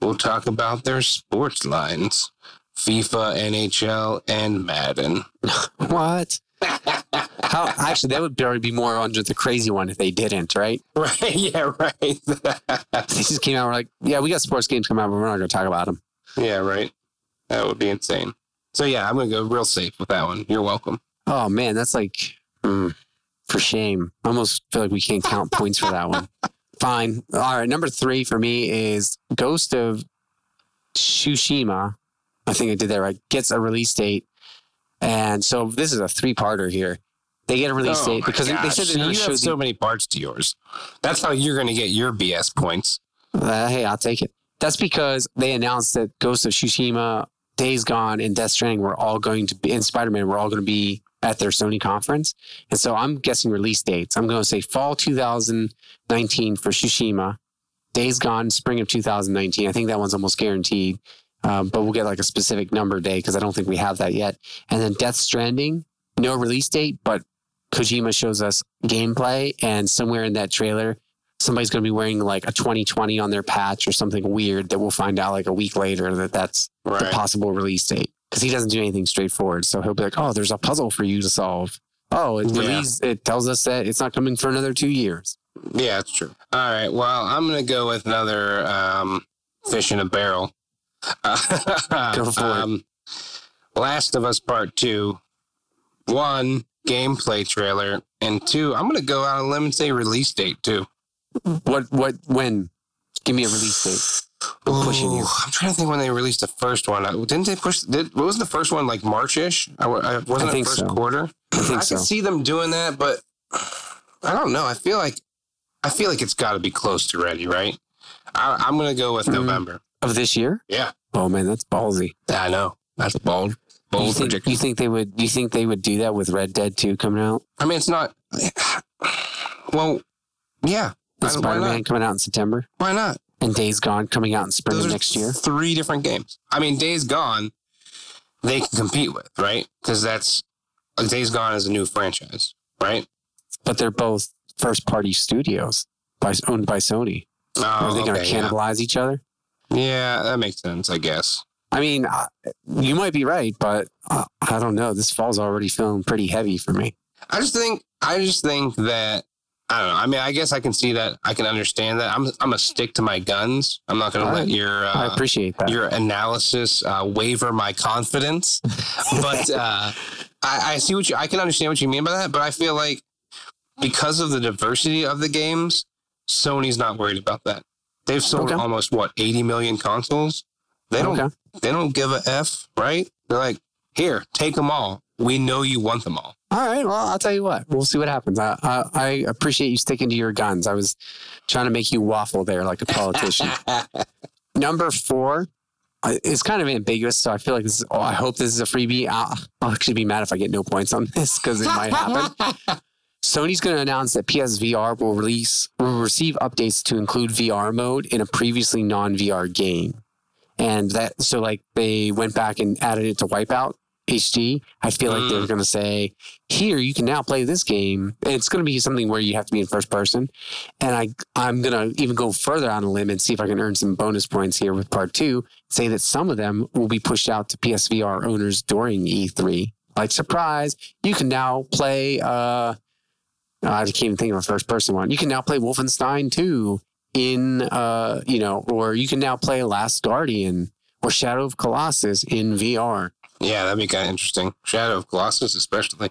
will talk about their sports lines: FIFA, NHL, and Madden. What? How actually that would probably be more under the crazy one if they didn't, right? Right? Yeah. Right. They just came out We're like, yeah, we got sports games coming out, but we're not going to talk about them. yeah. Right. That would be insane. So yeah, I'm gonna go real safe with that one. You're welcome. Oh man, that's like mm, for shame. I almost feel like we can't count points for that one. Fine. All right. Number three for me is Ghost of Tsushima. I think I did that right. Gets a release date, and so this is a three-parter here. They get a release Oh date because they, they said gosh. they're you to show have the so many parts to yours. That's how you're going to get your BS points. Uh, hey, I'll take it. That's because they announced that Ghost of Tsushima, Days Gone, and Death Stranding were all going to be, and Spider Man were all going to be at their Sony conference. And so I'm guessing release dates. I'm going to say fall 2019 for Tsushima, Days Gone, spring of 2019. I think that one's almost guaranteed. Um, but we'll get like a specific number day because I don't think we have that yet. And then Death Stranding, no release date, but Kojima shows us gameplay, and somewhere in that trailer, somebody's going to be wearing like a 2020 on their patch or something weird that we'll find out like a week later that that's the possible release date because he doesn't do anything straightforward. So he'll be like, "Oh, there's a puzzle for you to solve." Oh, it Yeah. it tells us that it's not coming for another two years. Yeah, that's true. All right. Well, I'm going to go with another um, fish in a barrel. Go for it. um, Last of Us Part 2. One, gameplay trailer. And two, I'm going to go out on a limb and say release date too. What? What? When? Give me a release We're pushing you. I'm trying to think when they released the first one. Uh, Didn't they push? Did, what was the first one like March-ish? I, I, wasn't I think first so. quarter? I think I so. can see them doing that, but I don't know. I feel like I feel like it's got to be close to ready, right? I, I'm gonna go with Mhm. November. Of this year? Yeah, Oh man, that's ballsy. I know that's bold. You Bold think, prediction. you think they would? You think they would do that with Red Dead 2 coming out? I mean, it's not. Well, yeah. And I- why Spider Man coming out in September, Why not? And Days Gone coming out in spring Those of next year. Three different games. I mean, Days Gone, they can compete with, right? Because that's like, Days Gone is a new franchise, right? But they're both first party studios by, owned by Sony. Oh, Are they going to okay, yeah. cannibalize each other? yeah, that makes sense, I guess. I mean, uh, you might be right, but uh, I don't know. This fall's already feeling pretty heavy for me. I just think I just think that I don't know. I mean, I guess I can see that. I can understand that. I'm I'm gonna stick to my guns. I'm not gonna let your I uh, appreciate that. your analysis uh, waver my confidence. but uh, I, I see what you. I can understand what you mean by that. But I feel like because of the diversity of the games, Sony's not worried about that. They've sold Okay. almost what 80 million consoles. They don't. Okay. They don't give a f, right? They're like, here, take them all. We know you want them all. All right. Well, I'll tell you what. We'll see what happens. I, I, I appreciate you sticking to your guns. I was trying to make you waffle there like a politician. Number four uh, is kind of ambiguous, so I feel like this is. Oh, I hope this is a freebie. I'll, I'll actually be mad if I get no points on this because it might happen. Sony's going to announce that PSVR will release will receive updates to include VR mode in a previously non-VR game, and that so like they went back and added it to Wipeout HD. I feel like they're Mm. going to say, "Here, you can now play this game." And it's going to be something where you have to be in first person, and I I'm going to even go further on a limb and see if I can earn some bonus points here with part two. Say that some of them will be pushed out to PSVR owners during E3. Like surprise, you can now play. uh I can't even think of a first person one. You can now play Wolfenstein 2 in, uh, you know, or you can now play Last Guardian or Shadow of Colossus in VR. Yeah, that'd be kind of interesting. Shadow of Colossus, especially.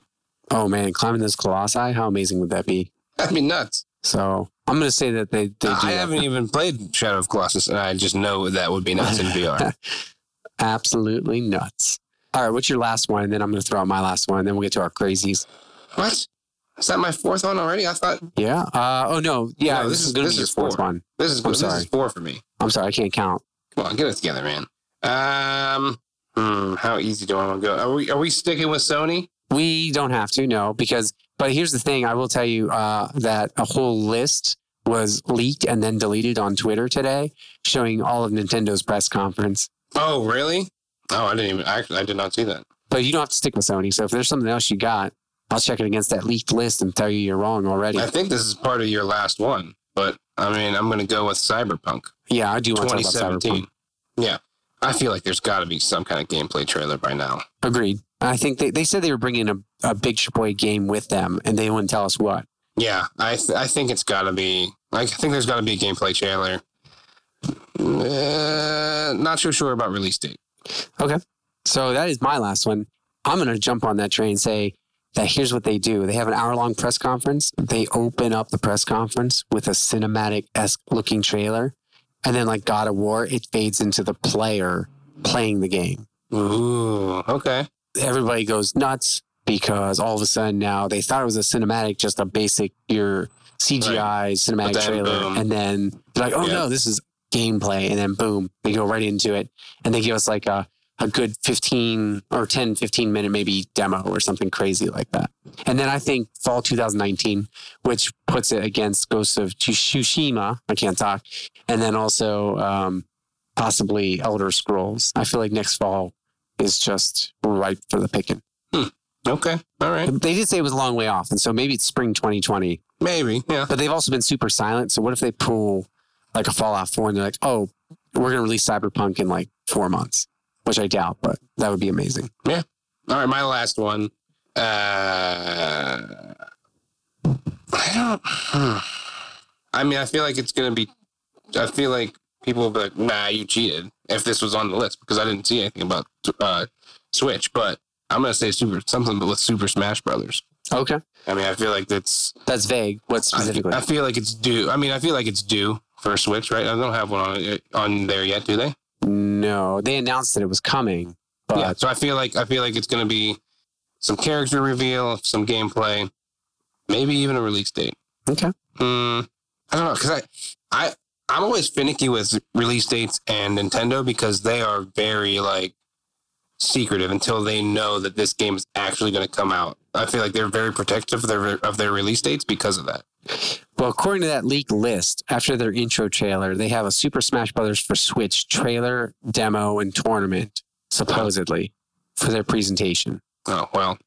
Oh man, climbing this colossi, how amazing would that be? That'd be nuts. So I'm going to say that they, they do I haven't even played Shadow of Colossus, and I just know that would be nuts in VR. absolutely nuts. All right, what's your last one? And then I'm going to throw out my last one, and then we'll get to our crazies. what? Is that my fourth one already? I thought Yeah. Uh, oh no. Yeah. No, this, this is to this be your is fourth four. one. this is I'm this sorry. is four for me. I'm sorry, I can't count. Come on, get it together, man. Um, hmm, how easy do I want to go? Are we are we sticking with Sony? We don't have to, no, because. But here's the thing: I will tell you uh, that a whole list was leaked and then deleted on Twitter today, showing all of Nintendo's press conference. Oh, really? Oh, I didn't even. I, I did not see that. But you don't have to stick with Sony. So if there's something else you got, I'll check it against that leaked list and tell you you're wrong already. I think this is part of your last one, but I mean, I'm going to go with Cyberpunk Yeah, I do want to talk about 2017. Cyberpunk. Yeah, I feel like there's got to be some kind of gameplay trailer by now. Agreed. I think they, they said they were bringing a, a big Chipoy game with them, and they wouldn't tell us what. Yeah, I th- I think it's got to be. I think there's got to be a gameplay trailer. Uh, not so sure about release date. Okay, so that is my last one. I'm going to jump on that train and say that here's what they do. They have an hour long press conference. They open up the press conference with a cinematic esque looking trailer. And then, like God of War, it fades into the player playing the game. Ooh, okay. Everybody goes nuts because all of a sudden now they thought it was a cinematic, just a basic your CGI cinematic then, trailer. boom. And then they're like, oh Yeah. no, this is gameplay. And then boom, they go right into it. And they give us like a, a good 15 or 10, 15 minute maybe demo or something crazy like that. And then I think fall 2019, which puts it against Ghost of Tsushima. I can't talk. And then also um, possibly Elder Scrolls. I feel like next fall is just ripe for the picking. Okay. All right. They did say it was a long way off. And so maybe it's spring 2020. Maybe. Yeah. But they've also been super silent. So what if they pull like a Fallout 4 and they're like, oh, we're going to release Cyberpunk in like four months, which I doubt, but that would be amazing. Yeah. All right. My last one. Uh, I don't. hmm. I mean, I feel like it's gonna be. I feel like people will be like, "Nah, you cheated." If this was on the list, because I didn't see anything about uh, Switch, but I'm gonna say Super something but with Super Smash Brothers. Okay. I mean, I feel like that's That's vague. What specifically? I feel like it's due. I mean, I feel like it's due for Switch, right? I don't have one on on there yet, do they? No, they announced that it was coming, but yeah. So I feel like I feel like it's gonna be some character reveal, some gameplay, maybe even a release date. okay. Hmm. I don't know because I I I'm always finicky with release dates and Nintendo because they are very like secretive until they know that this game is actually going to come out. I feel like they're very protective of their of their release dates because of that. Well, according to that leaked list, after their intro trailer, they have a Super Smash Brothers for Switch trailer, demo, and tournament, supposedly, for their presentation. Oh well.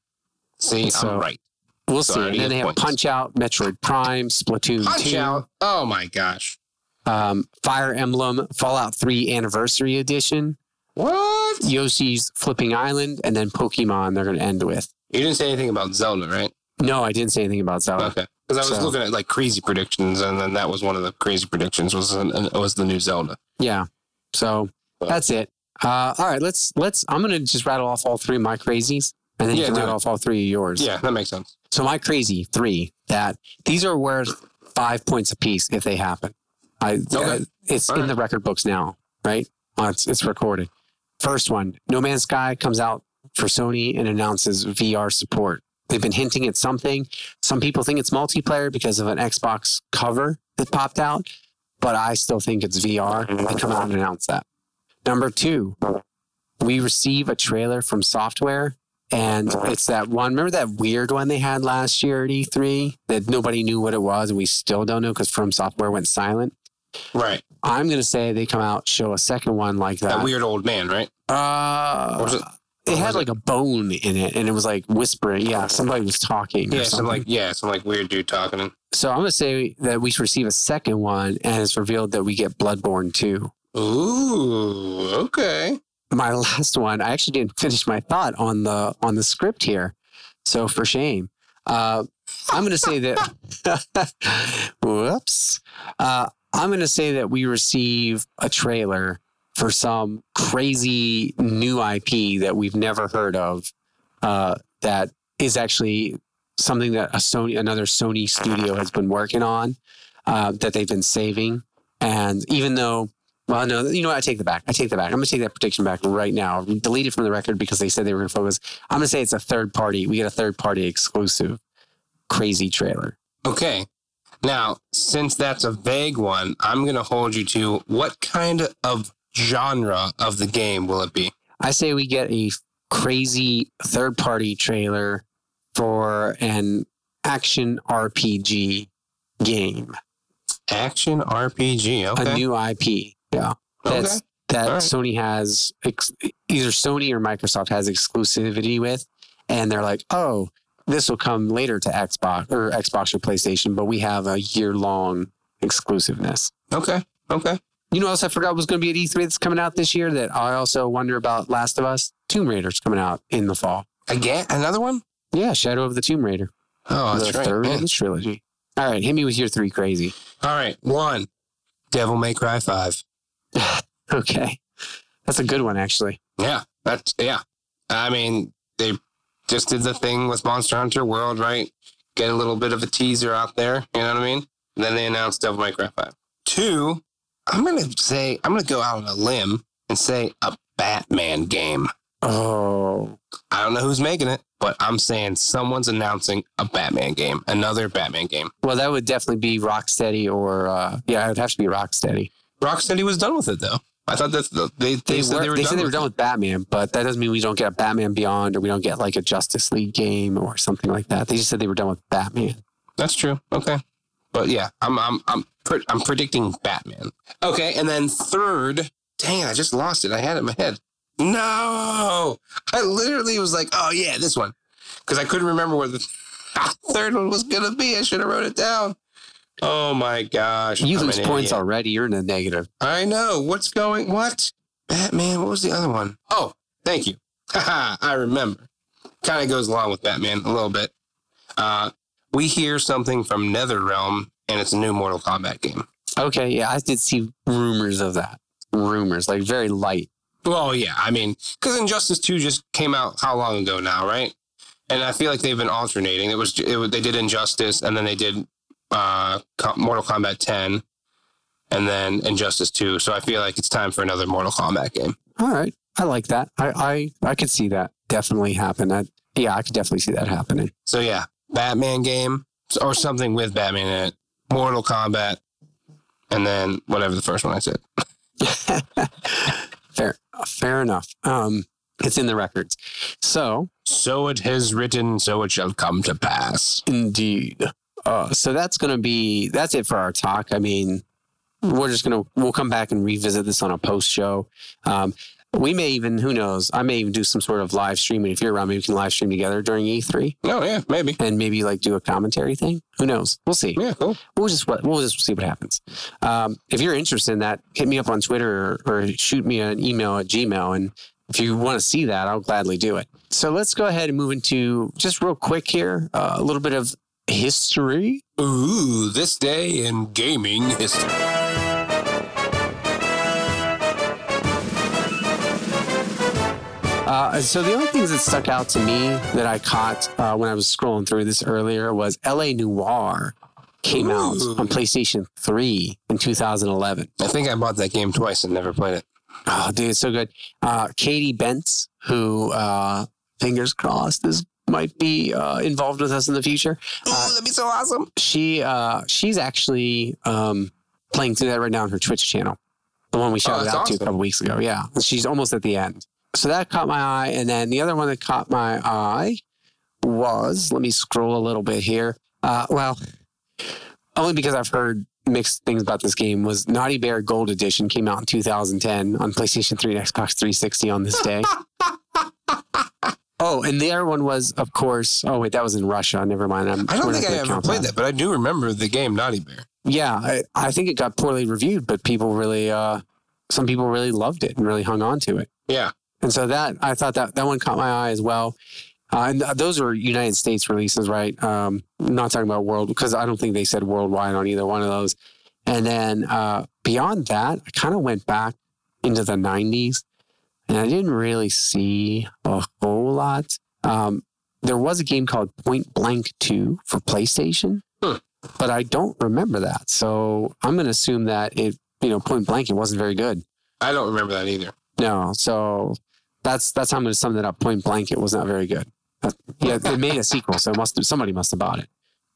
See, So- I'm right. We'll So see. And then they have. Punch Out, Metroid Prime, Splatoon Punch 2, out! Oh my gosh! um, Fire Emblem, Fallout 3 Anniversary Edition, What? Yoshi's Flipping Island, and then Pokemon they're going to end with. You didn't say anything about Zelda, right? No, I didn't say anything about Zelda. Okay. Because I was So- looking at like crazy predictions, and then that was one of the crazy predictions was an, was the new Zelda. Yeah. So that's it. Uh, all right, let's let's. I'm gonna just rattle off all three of my crazies, and then Yeah, you can rattle it. off all three of yours. Yeah, that makes sense. So my crazy three that these are worth five points apiece if they happen. I Okay. it's All in right. the record books now, right? It's it's recorded. First one, No Man's Sky comes out for Sony and announces VR support. They've been hinting at something. Some people think it's multiplayer because of an Xbox cover that popped out, but I still think it's VR. They come out and announce that. Number two, we receive a trailer from software and it's that one. Remember that weird one they had last year at E3 that nobody knew what it was, and we still don't know because From Software went silent. Right. I'm gonna say they come out show a second one like That that. weird old man, right? Uh, it- had like a bone in it, and it was like whispering. Yeah, somebody was talking. Yeah, some like yeah, some like weird dude talking. So I'm gonna say that we receive a second one, and it's revealed that we get Bloodborne too. Ooh, okay. my last one i actually didn't finish my thought on the on the script here so for shame uh, i'm going to say that whoops uh, I'm going to say that we receive a trailer for some crazy new IP that we've never heard of. Uh, that is actually something that a Sony, another Sony studio has been working on. Uh, that they've been saving, and even though well, no, you know what? I take the back. I take the back. I'm going to take that prediction back right now. Delete it from the record because they said they were going to focus. I'm going to say it's a third party. We get a third party exclusive crazy trailer. Okay. Now, since that's a vague one, I'm going to hold you to what kind of genre of the game will it be? I say we get a crazy third party trailer for an action RPG game, Action RPG. Okay. a new IP. Yeah. That's, okay. that right. Sony has ex- either Sony or Microsoft has exclusivity with, and they're like, oh, this will come later to Xbox or Xbox or PlayStation, but we have a year long exclusiveness. Okay. Okay. You know what else I forgot was going to be at E3 that's coming out this year that I also wonder about Last of Us? Tomb Raider's coming out in the fall. Again, another one? Yeah, Shadow of the Tomb Raider. Oh, the that's right. third man. in the trilogy. All right, hit me with your three crazy. All right. One, Devil May Cry 5. Okay. That's a good one, actually. Yeah. That's, yeah. I mean, they just did the thing with Monster Hunter World, right? Get a little bit of a teaser out there. You know what I mean? And then they announced Devil May Cry 5. Two, I'm going to say, I'm going to go out on a limb and say a Batman game. Oh, I don't know who's making it, but I'm saying someone's announcing a Batman game, another Batman game. well, that would definitely be Rocksteady or, uh, yeah, it would have to be Rocksteady. Rocksteady was done with it though. I thought that's the, they, they, They, said were, they were they done, said they were with done it. with Batman, but that doesn't mean we don't get a Batman Beyond or we don't get like a Justice League game or something like that. They just said they were done with Batman. That's true. Okay, but yeah, I'm I'm I'm pre- I'm predicting Batman. Okay, and then third, dang, I just lost it. I had it in my head. No, I literally was like, oh yeah, this one, because I couldn't remember what the third one was gonna be. I should have wrote it down. Oh my gosh, You I'm lose points idiot. already. You're in the negative. I know. What's going what? Batman, what was the other one? Oh, thank you. I remember. Kind of goes along with Batman a little bit. Uh, we hear something from NetherRealm, and it's a new Mortal Kombat game. Okay, yeah, I did see rumors of that. Rumors, like very light. Well, yeah, I mean, because Injustice 2 just came out how long ago now, right? And I feel like they've been alternating. It was, it was they did Injustice, and then they did uh, Mortal Kombat 10, and then Injustice 2. So I feel like it's time for another Mortal Kombat game. All right, I like that. I I, I could see that definitely happen. I, yeah, I could definitely see that happening. So yeah, Batman game or something with Batman in it, Mortal Kombat, and then whatever the first one I said. fair, fair enough. Um, it's in the records. So So it has written, so it shall come to pass. indeed. Uh, so that's going to be that's it for our talk. I mean, we're just gonna we'll come back and revisit this on a post show. Um, we may even who knows I may even do some sort of live streaming if you're around. Maybe we can live stream together during E3 Oh yeah, maybe. and maybe like do a commentary thing. Who knows? We'll see. Yeah, cool. we'll just what we'll just see what happens. Um, if you're interested in that, hit me up on Twitter or, or shoot me an email at Gmail, and if you want to see that, I'll gladly do it. So let's go ahead and move into just real quick here uh, a little bit of history. Ooh, this day in gaming history. Uh, so the only things that stuck out to me that I caught uh, when I was scrolling through this earlier was L.A. Noire came out on PlayStation 3 in 2011. I think I bought that game twice and never played it. Oh, dude, it's so good. Uh, Katie Bentz, who, uh, fingers crossed, this might be uh, involved with us in the future. Ooh, that'd be so awesome. She, uh, she's actually um, playing through that right now on her Twitch channel, the one we shouted that's out to a couple weeks ago. Yeah, she's almost at the end. So that caught my eye, and then the other one that caught my eye was let me scroll a little bit here. Uh, well, only because I've heard mixed things about this game was Naughty Bear Gold Edition came out in 2010 on PlayStation 3 and Xbox 360 on this day. oh, and the other one was, of course. Oh wait, that was in Russia. Never mind. I'm, I don't think I ever played that, but I do remember the game Naughty Bear. Yeah, I, I think it got poorly reviewed, but people really, uh, some people really loved it and really hung on to it. Yeah. And so that I thought that that one caught my eye as well. Uh, and those are United States releases, right? Um, not talking about world because I don't think they said worldwide on either one of those. And then uh, beyond that, I kind of went back into the 90s and I didn't really see a whole lot. Um, there was a game called Point Blank 2 for PlayStation, Hmm. but I don't remember that. So I'm going to assume that it, you know, Point Blank, it wasn't very good. I don't remember that either. No, so that's that's how I'm going to sum that up. Point Blank, it was not very good. Yeah, they made a sequel, so must somebody must have bought it.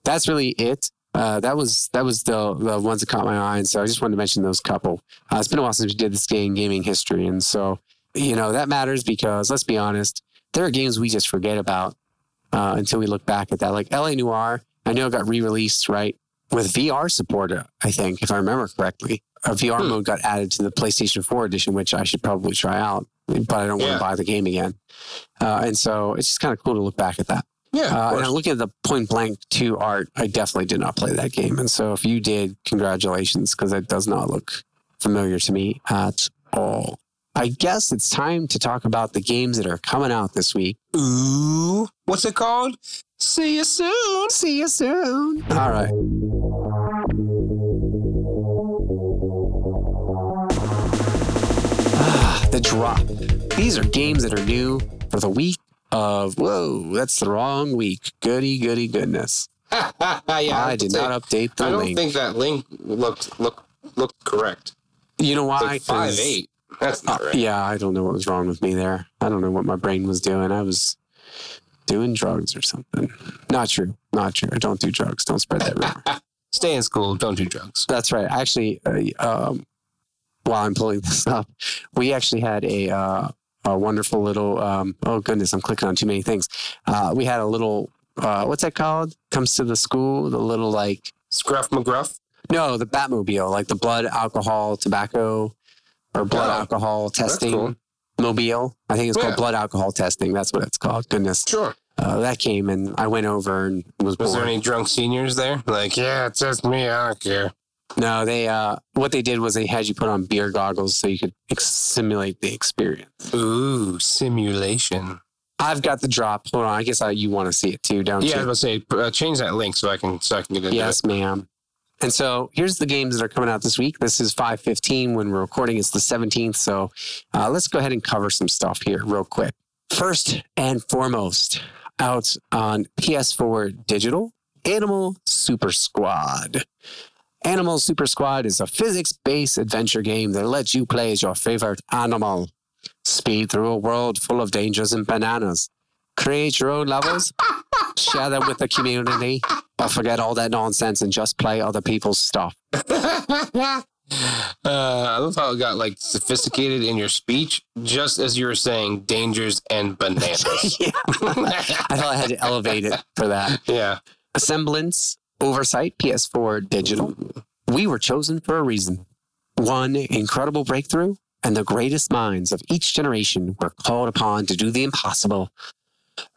That's really it. Uh, that was that was the the ones that caught my eye, and so I just wanted to mention those couple. Uh, it's been a while since we did this game gaming history, and so you know that matters because let's be honest, there are games we just forget about uh, until we look back at that. Like LA Noire, I know it got re-released right with VR support. I think, if I remember correctly, a VR Hmm. mode got added to the PlayStation 4 edition, which I should probably try out, but I don't want to buy the game again. Uh, and so it's just kind of cool to look back at that. Yeah. Uh, and. I'm looking at the Point Blank 2 art. I definitely did not play that game. And so if you did, congratulations, because it does not look familiar to me at all. I guess it's time to talk about the games that are coming out this week. Ooh. What's it called? See you soon. See you soon. All right. Drop. These are games that are new for the week of, whoa, that's the wrong week. Goody, goody, goodness. yeah, I did not update the link. I don't link. think that link looked look looked correct. you know why? Like five eight. That's not Uh, right. Yeah, I don't know what was wrong with me there. I don't know what my brain was doing. I was doing drugs or something. Not true. Not true. Don't do drugs. Don't spread that rumor. Stay in school. Don't do drugs. That's right. Actually, uh, um, while I'm pulling this up, we actually had a, uh, a wonderful little. Um, oh goodness, I'm clicking on too many things. Uh, we had a little. Uh, what's that called? Comes to the school. The little like Scruff McGruff. no, the Batmobile, like the blood, alcohol, tobacco, or blood Oh, alcohol testing cool. mobile. I think it's Yeah. called blood alcohol testing. That's what it's called. Goodness, Sure. uh, that came and I went over and was, Was there any drunk seniors there? Like, yeah, it's just me. I don't care. No, they uh what they did was they had you put on beer goggles so you could ex- simulate the experience. Ooh, simulation. I've got the drop. Hold on, I guess I, you want to see it too, don't Yeah, I you? was gonna say, uh, change that link so I can so I can get into Yes, ma'am. And so here's the games that are coming out this week. This is 5:15 when we're recording. It's the 17th, so uh, let's go ahead and cover some stuff here real quick. First and foremost, out on PS4 digital, Animal Super Squad. Animal Super Squad is a physics-based adventure game that lets you play as your favorite animal. Speed through a world full of dangers and bananas. Create your own levels, share them with the community, or forget all that nonsense and just play other people's stuff. Uh, I love how it got like sophisticated in your speech, just as you were saying dangers and bananas. yeah. I thought I had to elevate it for that. yeah. Semblance, Oversight, PS4 Digital. We were chosen for a reason. One incredible breakthrough, and the greatest minds of each generation were called upon to do the impossible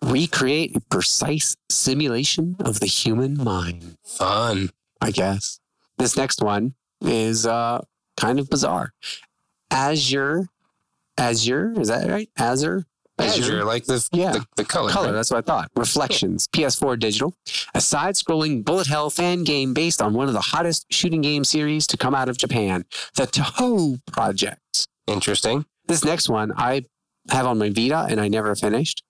recreate a precise simulation of the human mind, Fun. I guess. This next one is uh, kind of bizarre. Azure, Azure, is that right? Azure? Azure, like the, Yeah. the, the color. color. That's what I thought. Reflections, PS4 digital, a side-scrolling bullet hell fan game based on one of the hottest shooting game series to come out of Japan, the Touhou Project. Interesting. This next one I have on my Vita and I never finished,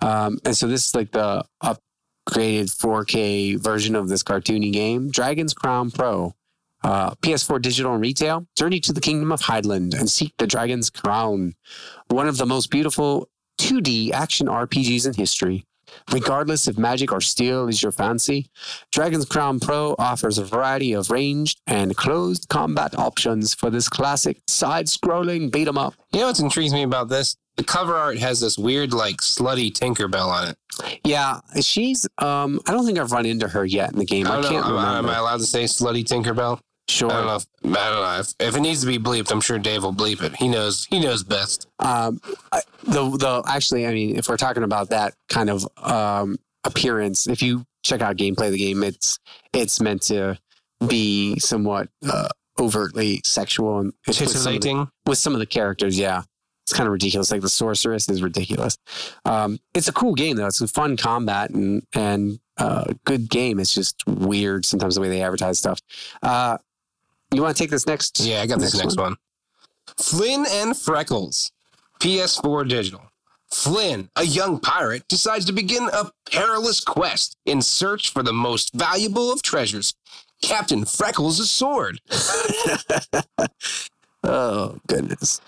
um, and so this is like the upgraded 4K version of this cartoony game, Dragon's Crown Pro. Uh, PS4 digital and retail. Journey to the kingdom of Highland and seek the dragon's crown. One of the most beautiful 2D action RPGs in history. Regardless if magic or steel is your fancy, Dragon's Crown Pro offers a variety of ranged and closed combat options for this classic side scrolling beat 'em up. You know what intrigues me about this? The cover art has this weird, like, slutty Tinkerbell on it. Yeah, she's, um, I don't think I've run into her yet in the game. I I, don't know. can't Am, I allowed to say slutty Tinkerbell? Sure. I don't know. If, I don't know. If, if it needs to be bleeped, I'm sure Dave will bleep it. He knows. He knows best. Um, I- the the actually, I mean, if we're talking about that kind of um, appearance, if you check out gameplay of the game, it's it's meant to be somewhat uh, overtly sexual and it's with some, of the, with some of the characters. Yeah, it's kind of ridiculous. Like the sorceress is ridiculous. Um, it's a cool game though. It's a fun combat and and uh, good game. It's just weird sometimes the way they advertise stuff. Uh, You want to take this next? Yeah, I got this next one. Flynn and Freckles, PS4 digital. Flynn, a young pirate, decides to begin a perilous quest in search for the most valuable of treasures Captain Freckles' sword. Oh goodness.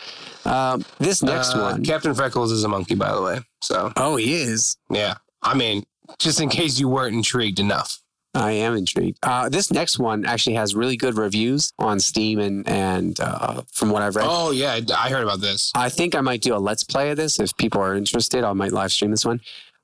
Um, this next Uh, one. Captain Freckles is a monkey, by the way. So, oh, he is. yeah. I mean, just in case you weren't intrigued enough. I am intrigued. Uh, this next one actually has really good reviews on Steam and and uh, from what I've read. Oh, yeah. I heard about this. I think I might do a let's play of this if people are interested. I might live stream this one.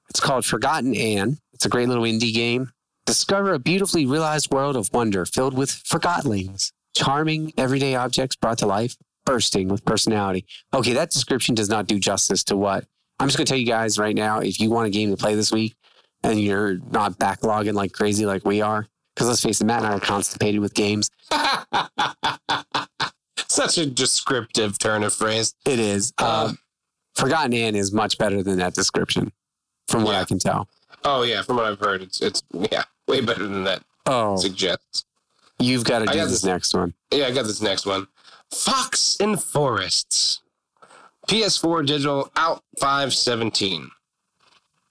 It's called Forgotten Anne. It's a great little indie game. Discover a beautifully realized world of wonder filled with forgotlings, charming everyday objects brought to life, bursting with personality. Okay, that description does not do justice to what I'm just going to tell you guys right now. If you want a game to play this week and you're not backlogging like crazy like we are, because let's face it, Matt and I are constipated with games. Such a descriptive turn of phrase. It is. Uh, Um, Forgotten Anne is much better than that description, from what Yeah. I can tell. Oh, yeah. From what I've heard, it's, it's yeah, way better than that Oh, suggests. you've got to do got this this- next one. Yeah, I got this next one. Fox n Forests. PS4 digital out 517.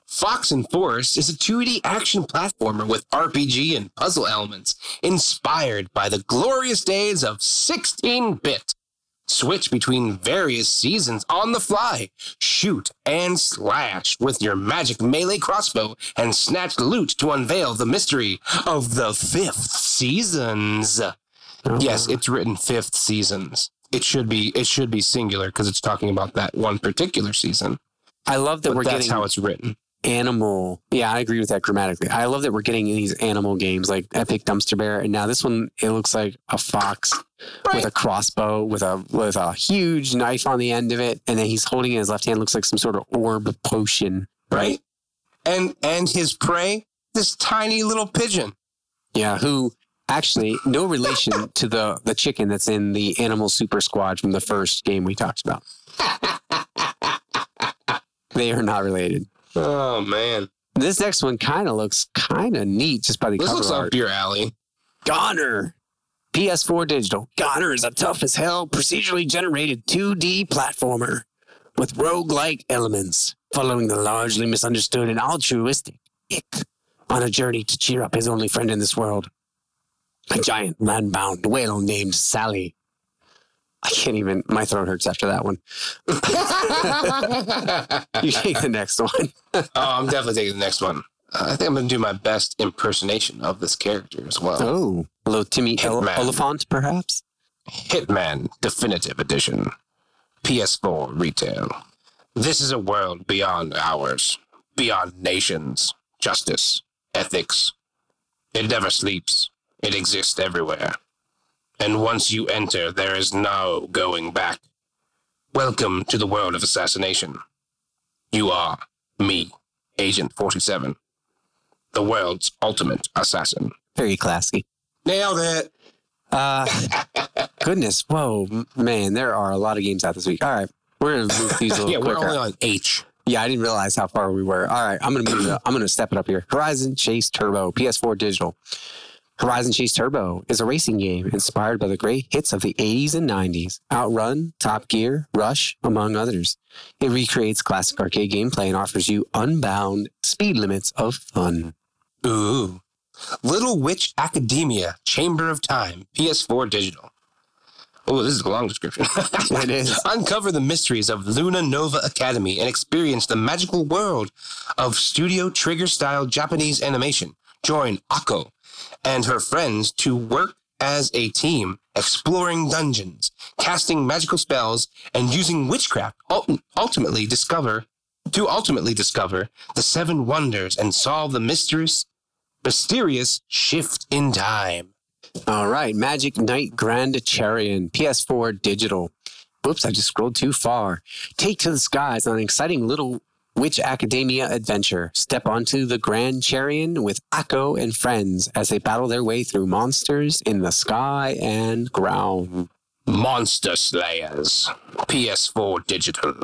Fox n Forest is a 2D action platformer with RPG and puzzle elements inspired by the glorious days of 16 bit. Switch between various seasons on the fly. Shoot and slash with your magic melee crossbow and snatch loot to unveil the mystery of the fifth seasons. Yes, oh. it's written fifth seasons. It should be it should be singular because it's talking about that one particular season. I love that But we're that's getting how it's written. Animal. Yeah, I agree with that grammatically. I love that we're getting these animal games like Epic Dumpster Bear, and now this one it looks like a fox with a crossbow with a with a huge knife on the end of it, and then he's holding it in his left hand. Looks like some sort of orb potion. right? And and his prey, this tiny little pigeon. Yeah, who actually no relation to the the chicken that's in the Animal Super Squad from the first game we talked about. they are not related. Oh man, This next one kind of looks kind of neat just by the this cover looks art. up your alley. Goner. PS4 Digital. Goner is a tough as hell, procedurally generated 2D platformer with roguelike elements, following the largely misunderstood and altruistic Ikk on a journey to cheer up his only friend in this world. A giant land-bound whale named Sally. I can't even, my throat hurts after that one. You take the next one. oh, I'm definitely taking the next one. Uh, I think I'm gonna do my best impersonation of this character as well. Oh, hello, Timmy Hitman. Olyphant, perhaps? Hitman Definitive Edition. PS4 retail. This is a world beyond ours, beyond nations, justice, ethics. It never sleeps. It exists everywhere. And once you enter, there is no going back. Welcome to the world of assassination. You are me, Agent 47, the world's ultimate assassin. Very classy. Nailed it. Uh, goodness, whoa, man, there are a lot of games out this week. All right, we're gonna move these a little Yeah, we're quicker. only on H. yeah, I didn't realize how far we were. All right, I'm gonna move. it- I'm gonna step it up here. Horizon Chase Turbo, PS4 digital. Horizon Chase Turbo is a racing game inspired by the great hits of the 80s and 90s, Outrun, Top Gear, Rush, among others. It recreates classic arcade gameplay and offers you unbound speed limits of fun. Ooh. Little Witch Academia, Chamber of Time, PS4 digital. Oh, this is a long description. It is. Uncover the mysteries of Luna Nova Academy and experience the magical world of Studio Trigger style Japanese animation. Join Akko and her friends to work as a team, exploring dungeons, casting magical spells, and using witchcraft. ul- Ultimately, discover to ultimately discover the seven wonders and solve the mysterious, mysterious shift in time. All right, Magic Knight Grand Charion, PS4 digital. Whoops, I just scrolled too far. Take to the skies on an exciting little Witch Academia adventure. Step onto the Grand Charion with Akko and friends as they battle their way through monsters in the sky and ground. Monster Slayers, PS4 digital.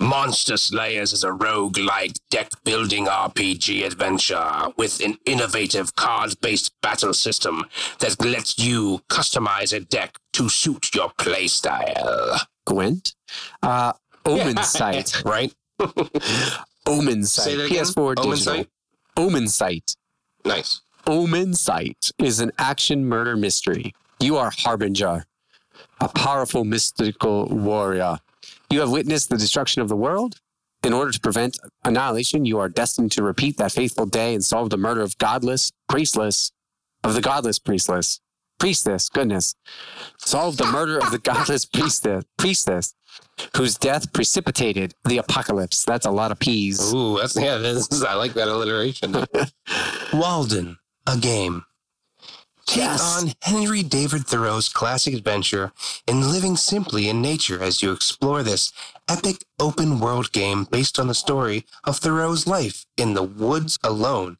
Monster Slayers is a rogue-like deck-building RPG adventure with an innovative card-based battle system that lets you customize a deck to suit your playstyle. Gwent. Uh, Omen Sight. right? Omensight. that again? PS4 Omen digital. Sight? Omensight. Nice. Omensight is an action murder mystery. You are Harbinger, a powerful mystical warrior. You have witnessed the destruction of the world. In order to prevent annihilation, you are destined to repeat that fateful day and solve the murder of godless, priestless, of the godless priestless, priestess, goodness. Solve the murder of the godless priestess, priestess, whose death precipitated the apocalypse. That's a lot of peas. Ooh, that's yeah. This is, I like that alliteration. Walden, a game. Take Yes. on Henry David Thoreau's classic adventure in living simply in nature as you explore this epic open world game based on the story of Thoreau's life in the woods alone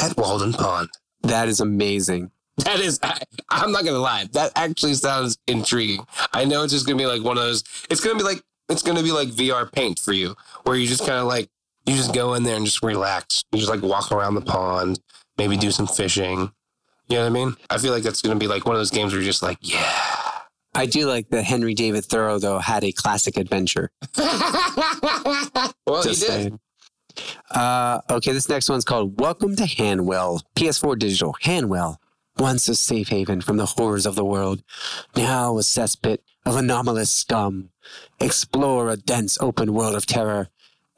at Walden Pond. That is amazing. That is, I, I'm not gonna lie. That actually sounds intriguing. I know it's just gonna be like one of those. It's gonna be like it's gonna be like VR Paint for you, where you just kind of like you just go in there and just relax. You just like walk around the pond, maybe do some fishing. You know what I mean? I feel like that's gonna be like one of those games where you're just like, yeah. I do like that Henry David Thoreau, though, had a classic adventure. well, Just he did. saying. Uh, okay, this next one's called Welcome to Hanwell. PS4 digital. Hanwell. Once a safe haven from the horrors of the world, now a cesspit of anomalous scum. Explore a dense open world of terror.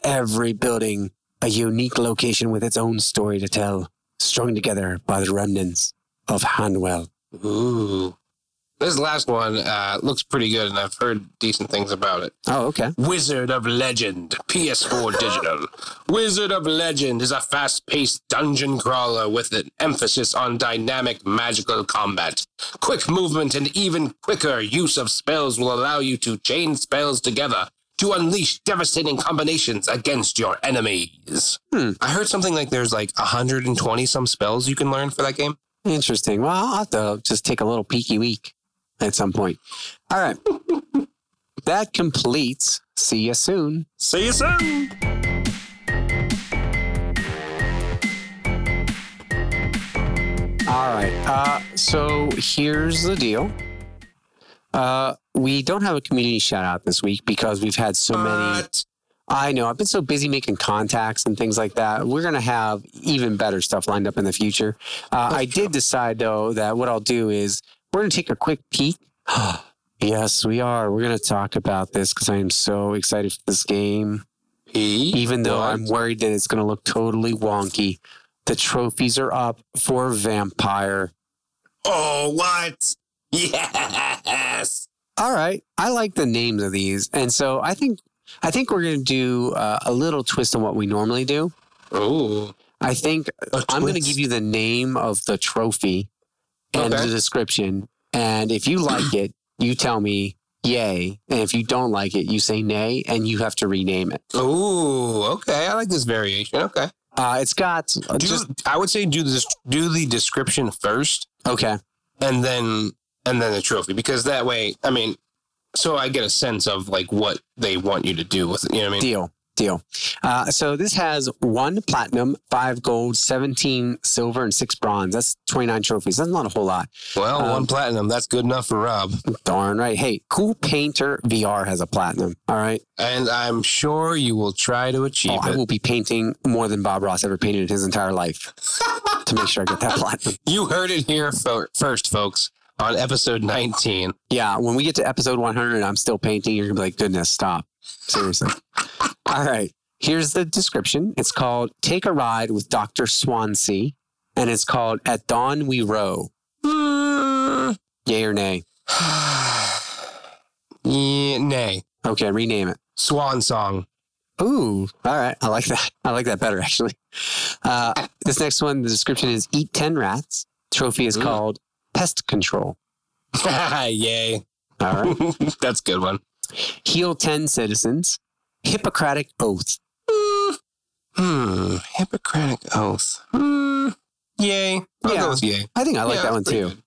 Every building a unique location with its own story to tell, strung together by the remnants of Hanwell. Ooh, this last one uh, looks pretty good, and I've heard decent things about it. Oh, okay. Wizard of Legend, PS4 digital. Wizard of Legend is a fast paced dungeon crawler with an emphasis on dynamic magical combat. Quick movement and even quicker use of spells will allow you to chain spells together to unleash devastating combinations against your enemies. Hmm. I heard something like there's like 120 some spells you can learn for that game. Interesting. Well, I'll have to just take a little peeky week at some point. All right. that completes. See you soon. See you soon. All right. Uh, so here's the deal. Uh, we don't have a community shout out this week because we've had so many. I know. I've been so busy making contacts and things like that. We're going to have even better stuff lined up in the future. Uh, I did decide, though, that what I'll do is we're going to take a quick peek. yes, we are. We're going to talk about this because I am so excited for this game. Even though? I'm worried that it's going to look totally wonky. The trophies are up for Vampyr. Oh, what? Yes. All right, I like the names of these, and so I think I think we're going to do uh, a little twist on what we normally do. Oh. I think I'm going to give you the name of the trophy and Okay. the description, and if you like it, you tell me yay, and if you don't like it, you say nay, and you have to rename it. Ooh, okay. I like this variation. Okay. Uh, it's got Do, just I would say do this do the description first okay. and then and then the trophy because that way, I mean, so I get a sense of like what they want you to do with it. You know what I mean? Deal. Deal. Uh, so this has one platinum, five gold, 17 silver, and six bronze. That's 29 trophies. That's not a whole lot. Well, Um, one platinum, that's good enough for Rob. Darn right. Hey, Coolpaintr VR has a platinum. All right. And I'm sure you will try to achieve Oh, I it. will be painting more than Bob Ross ever painted in his entire life to make sure I get that platinum. You heard it here first, folks, on episode 19. Yeah. When we get to episode 100 I'm still painting, you're going to be like, goodness, stop. Seriously. All right. Here's the description. It's called Take a Ride with Dr. Swansea, and it's called At Dawn We Row. Yay or nay? yeah, nay. Okay, rename it. Swan song. Ooh, all right. I like that. I like that better, actually. Uh, this next one, the description is Eat 10 Rats. Trophy is Mm. called Pest Control. Yay. All right. That's a good one. Heal 10 Citizens. Hippocratic Oath. Hmm. Hippocratic oath. Hmm. Yay. I'll Yeah. yay. I think I like Yeah, that one too. good.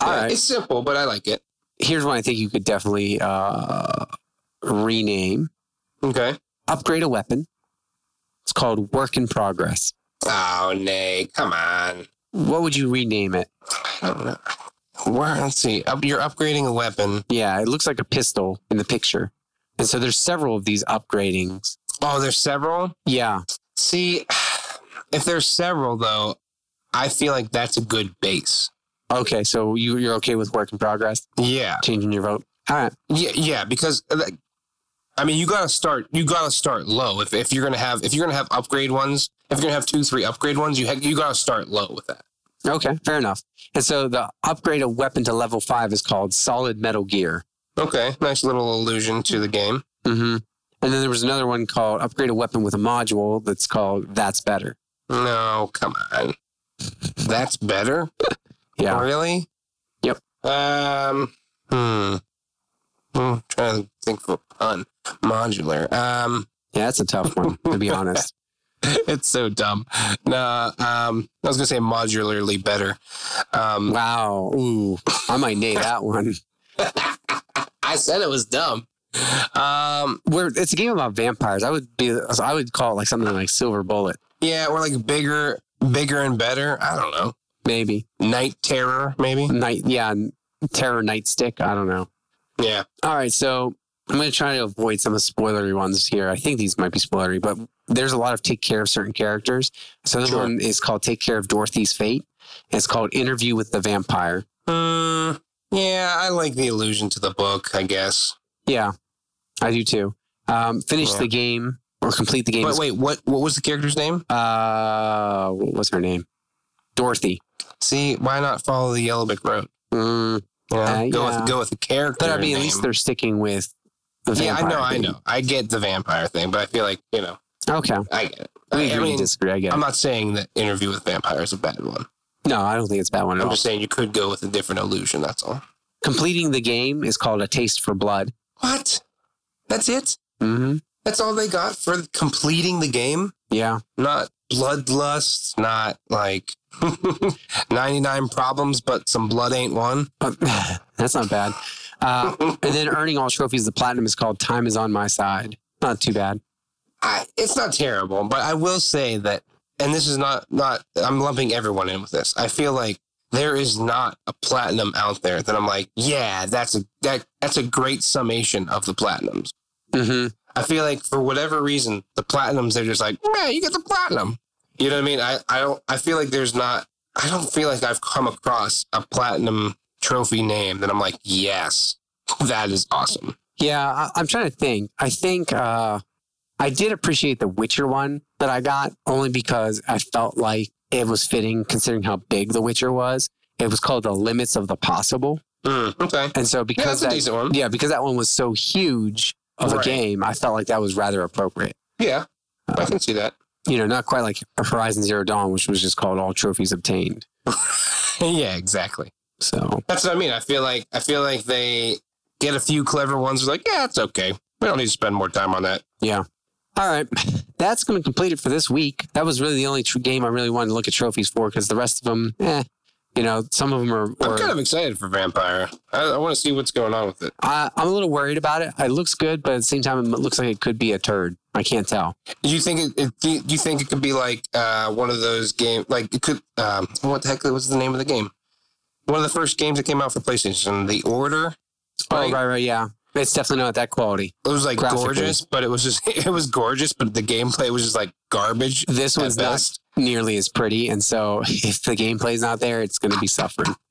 All Yeah, right. It's simple, but I like it. Here's one I think you could definitely uh, rename Okay. upgrade a weapon. It's called Work in Progress. Oh, nay. Come on. What would you rename it? I don't know. Where, let's see. Up, you're upgrading a weapon. Yeah, it looks like a pistol in the picture. And so there's several of these upgradings. Oh, there's several? Yeah. See, if there's several, though, I feel like that's a good base. Okay, so you, you're okay with work in progress? Yeah. Changing your vote? All right. Yeah, yeah, because like, I mean, you gotta start. You gotta start low. If, if you're gonna have if you're gonna have upgrade ones, if you're gonna have two, three upgrade ones, you ha- you gotta start low with that. Okay, fair enough. And so the upgrade a weapon to level five is called Solid Metal Gear. Okay, nice little allusion to the game. Mm-hmm. And then there was another one called Upgrade a Weapon with a Module that's called That's Better. No, come on, that's better. Yeah. Really? Yep. Um. Hmm. Hmm, trying to think of a pun. Modular. Um. Yeah, that's a tough one, to be honest. it's so dumb. Nah. Um. I was gonna say modularly better. Um. Wow. Ooh, I might name that one. I said it was dumb. Um. Where it's a game about vampires. I would be I would call it like something like Silver Bullet, Yeah, or like bigger, bigger and better. I don't know. maybe. Night Terror, maybe. Night yeah, Terror Nightstick. I don't know. Yeah. All right, so I'm going to try to avoid some of the spoilery ones here. I think these might be spoilery, but there's a lot of take care of certain characters. So this Sure. one is called Take Care of Dorothy's Fate. It's called Interview with the Vampire. Hmm. Yeah, I like the allusion to the book. I guess. Yeah, I do too. Um, finish Yeah. the game or complete the game. Wait, wait. What? What was the character's name? Uh, what was her name? Dorothy. See, why not follow the Yellow Brick Road? Mm, know, Uh, go yeah. with go with the character. but I mean, at least they're sticking with the Yeah, I know, I know. I get the vampire thing, but I feel like you know, Okay, I get it. we I, I agree to mean, disagree. I get. I'm not saying that Interview with Vampire is a bad one. No, I don't think it's a bad one at I'm all. just saying you could go with a different illusion. That's all. Completing the game is called A Taste for Blood. What? That's it? hmm That's all they got for completing the game? Yeah. Not bloodlust, not like 99 problems, but some blood ain't one. But that's not bad. Uh, and then earning all trophies, the platinum is called Time is on My Side. Not too bad. I, it's not terrible, but I will say that, and this is not not. I'm lumping everyone in with this. I feel like there is not a platinum out there that I'm like, yeah, that's a that that's a great summation of the platinums. hmm I feel like for whatever reason, the platinums they're just like, yeah, you get the platinum. You know what I mean? I I don't. I feel like there's not. I don't feel like I've come across a platinum trophy name that I'm like, yes, that is awesome. Yeah, I, I'm trying to think. I think uh, I did appreciate the Witcher one that I got only because I felt like it was fitting considering how big the Witcher was. It was called The Limits of the Possible. Mm, okay, And so yeah, because that's a that, decent one. yeah, because that one was so huge of a game, I felt like that was rather appropriate. Yeah, I can see that. You know, not quite like Horizon Zero Dawn, which was just called All Trophies Obtained. yeah, exactly. So That's what I mean. I feel like I feel like they get a few clever ones. Like, yeah, it's okay. We don't need to spend more time on that. Yeah. All right. That's going to complete it for this week. That was really the only tr- game I really wanted to look at trophies for because the rest of them, eh, you know, some of them are. I'm are kind of excited for Vampyr. I, I want to see what's going on with it. I, I'm a little worried about it. It looks good, but at the same time, it looks like it could be a turd. I can't tell. Do you think it? do you think it could be like uh, one of those games? Like it could. Um, what the heck was the name of the game? One of the first games that came out for PlayStation, The Order. Oh, Right? right, right. Yeah. It's definitely not that quality. It was like gorgeous, but it was just it was gorgeous, but the gameplay was just like garbage. This one's not nearly as pretty. And so if the gameplay's not there, it's going to be suffering.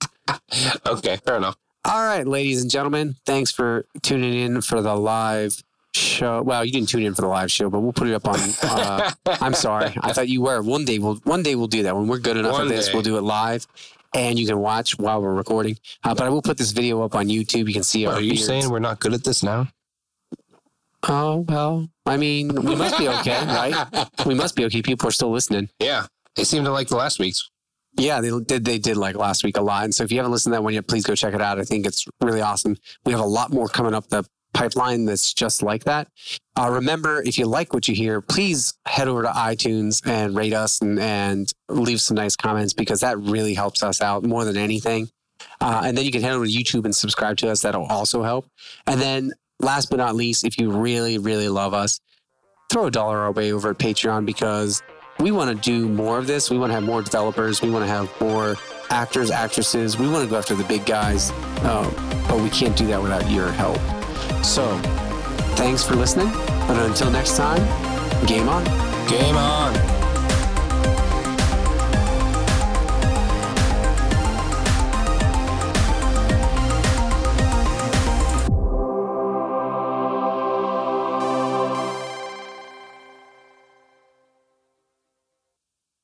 Okay, fair enough. All right, ladies and gentlemen, thanks for tuning in for the live show. Well, you didn't tune in for the live show, but we'll put it up on. Uh, I'm sorry, I thought you were. One day we'll one day we'll do that. When we're good enough One at this, day. we'll do it live, and you can watch while we're recording. Uh, but I will put this video up on YouTube. You can see our. Are you beards. saying we're not good at this now? Oh well, I mean, we must be okay, right? We must be okay. People are still listening. Yeah, they seem to like the last week's. Yeah, they did. They did like last week a lot. And so if you haven't listened to that one yet, please go check it out. I think it's really awesome. We have a lot more coming up the pipeline that's just like that. Uh, remember, if you like what you hear, please head over to iTunes and rate us and, and leave some nice comments because that really helps us out more than anything. Uh, and then you can head over to YouTube and subscribe to us. That'll also help. And then last but not least, if you really, really love us, throw a dollar our way over at Patreon because we want to do more of this. We want to have more developers. We want to have more actors, actresses. We want to go after the big guys, uh, but we can't do that without your help. So, thanks for listening. And until next time, game on. Game on.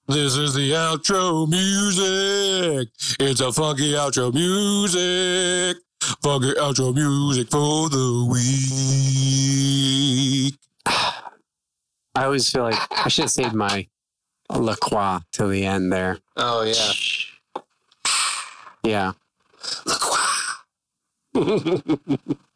This is the outro music. It's a funky outro music. Funky outro music for the week. I always feel like I should have saved my La Croix till the end there. Oh yeah. Yeah. La